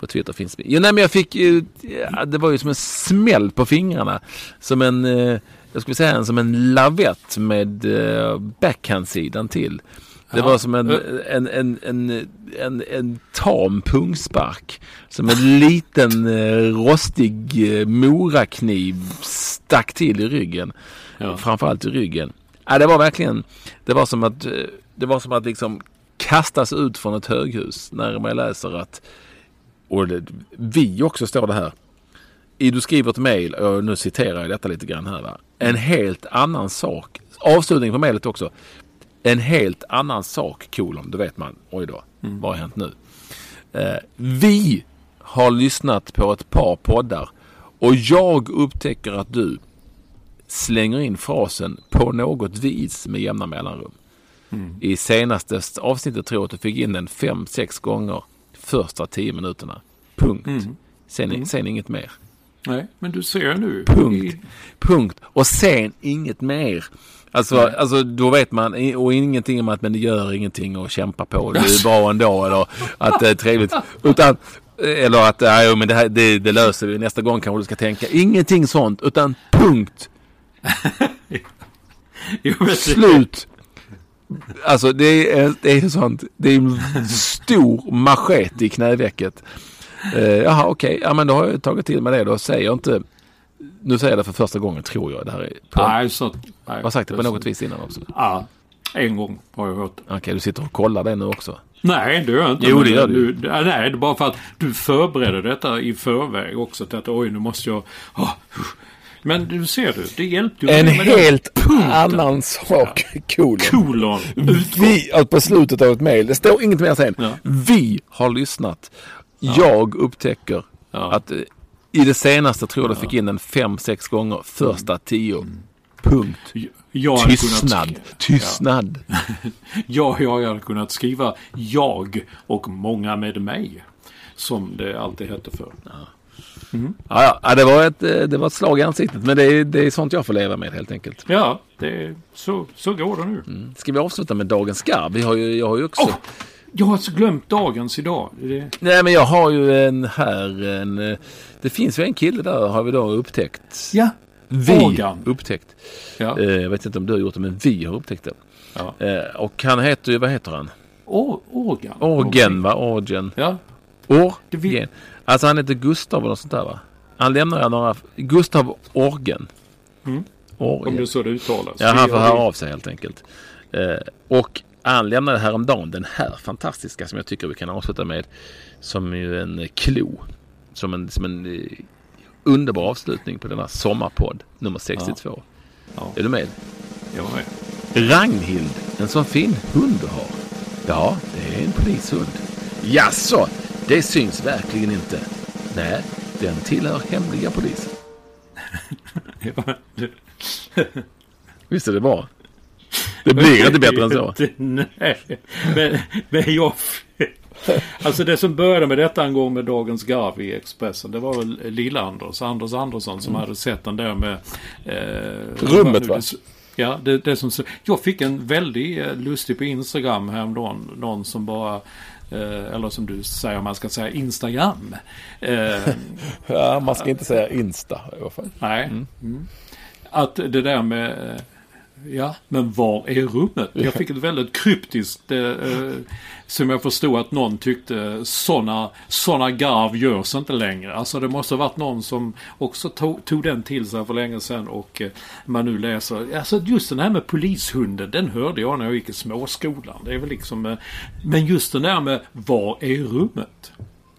På Twitter finns. Ja, nej, men jag fick ju, ja, det var ju som en smäll på fingrarna. Som en, eh, jag skulle säga en, som en lavett med eh, backhandsidan till. Det var som en, Eh. en, en, en, en, en tam pungspark. Som en liten eh, rostig eh, morakniv stack till i ryggen. Ja. Framförallt i ryggen. Ja, det var verkligen, det var som att, eh, det var som att liksom kastas ut från ett höghus när man läser att, och det, vi också står det här, i du skriver ett mejl, och nu citerar jag detta lite grann här va. En helt annan sak. Avslutning på mejlet också. En helt annan sak kolon, då vet man. Oj då, vad har hänt nu? Eh, vi har lyssnat på ett par poddar och jag upptäcker att du slänger in frasen på något vis med jämna mellanrum. I senaste avsnittet tror jag att du fick in den fem, sex gånger första tio minuterna. Punkt. Sen, sen inget mer. Nej, men du ser nu. Punkt. Punkt. Och sen inget mer. Alltså, alltså då vet man och ingenting om att men det gör ingenting och kämpa på. Det är bra ändå eller att det är trevligt. Utan, eller att nej, men det, här, det, det löser vi nästa gång kanske du ska tänka. Ingenting sånt utan punkt. *laughs* Jo, Slut. Alltså det är, det är sånt. Det är en stor machete i knävecket. Uh, jaha okej, ja men då har jag tagit till mig det då. Säger jag inte. Nu säger jag det för första gången tror jag. Det här är på, Nej, så... Nej, jag har sagt det på något vis innan också. Ja, en gång har jag hört. Okej, du sitter och kollar det nu också. Nej, det gör jag inte. Jo, det gör du. Nej, det är bara för att du förbereder detta i förväg också. Till att oj, nu måste jag... Ah, men du ser du, det hjälpte ju En helt annan sak. Cool. kolon. Vi, alltså på slutet av ett mejl, det står inget mer sen. Ja. Vi har lyssnat. Jag upptäcker Ja. att eh, i det senaste tror jag du fick in den fem, sex gånger. Första tio. Punkt. Jag hade Tystnad. Kunnat, Tystnad. *laughs* ja, jag hade kunnat skriva jag och många med mig. Som det alltid hette för. Ja, ja, ja, det, var ett, eh, det var ett slag i ansiktet. Men det är, det är sånt jag får leva med helt enkelt. Ja, det, så, så går det nu. Ska vi avsluta med dagens garv? Vi har ju, jag har ju också... Åh! Jag har alltså glömt dagens idag. Det, Nej men jag har ju en här. En, eh, det finns ju en kille där har vi då upptäckt. ja, Vi Organ. upptäckt. ja. Eh, jag vet inte om du har gjort det men vi har upptäckt det. ja. Och han heter ju, vad heter han? Or, organ. Orgen va? Orgen. Ja, Orgen. Alltså han heter Gustav eller sånt där va? Han lämnar några... Gustav Orgen. Mm. Orgen. om det är så det uttalas. Ja, han får höra av sig helt enkelt. Eh, och han lämnade häromdagen den här fantastiska som jag tycker vi kan avsluta med. Som ju en klo. Som en, som en eh, underbar avslutning på denna sommarpodd nummer 62. Ja. Är du med? Jag med. Ragnhild, en sån fin hund du har. Ja, det är en polishund. Jaså, det syns verkligen inte. Nej, den tillhör hemliga polisen. *laughs* Visst är det bra? Det blir inte bättre än så. *laughs* Nej, men, men jag... Alltså det som började med detta en gång med Dagens Garv i Expressen. Det var väl Lill-Anders, Anders Andersson som hade sett den där med... Eh, Rummet, va? Ja, det, det som... Jag fick en väldigt eh, lustig på Instagram häromdagen. Någon som bara... Eh, eller som du säger, man ska säga Instagram. Eh, *laughs* Ja, man ska inte säga Insta i alla fall. Nej. Mm. Att det där med... Ja, men var är rummet? Jag fick ett väldigt kryptiskt eh, eh, som jag förstod att någon tyckte sådana såna garv görs inte längre. Alltså det måste ha varit någon som också tog, tog den till sig för länge sedan och eh, man nu läser. Alltså just den här med polishunden, den hörde jag när jag gick i småskolan. Det är väl liksom... Eh, men just den där med var är rummet?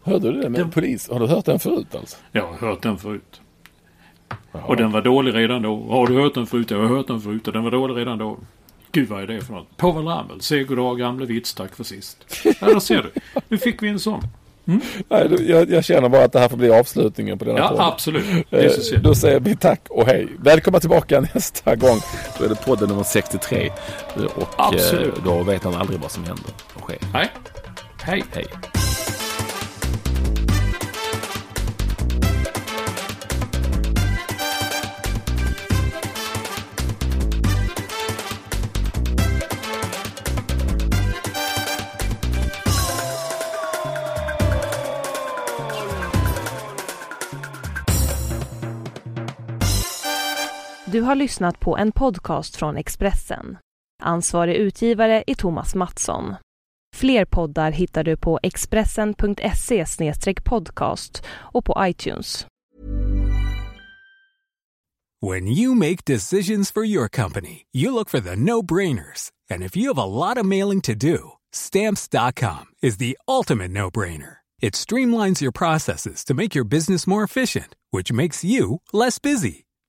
Hörde du det med polis? Har du hört den förut alltså? Jag har hört den förut. Och den var dålig redan då. Har du hört den förut? Jag har hört den förut och den var dålig redan då. Gud vad är det för något? Povel Ramel, säg goddag gamle vits, tack för sist. Ja, där ser du. Nu fick vi en sån. Nej, du, jag, jag känner bara att det här får bli avslutningen på denna Ja, podd. absolut. Det är så Eh. Då säger vi tack och hej. Välkomna tillbaka *laughs* nästa gång. Då är det podden nummer 63. Eh, Och eh, Absolut. då vet han aldrig vad som händer och sker. Nej. Hej. Hej. Du har lyssnat på en podcast från Expressen. Ansvarig utgivare är Thomas Mattsson. Fler poddar hittar du på expressen.se podcast och på iTunes. When you make decisions for your company, you look for the no brainers. And if you have a lot of mailing to do, stamps.com is the ultimate no brainer. It streamlines your processes to make your business more efficient, which makes you less busy.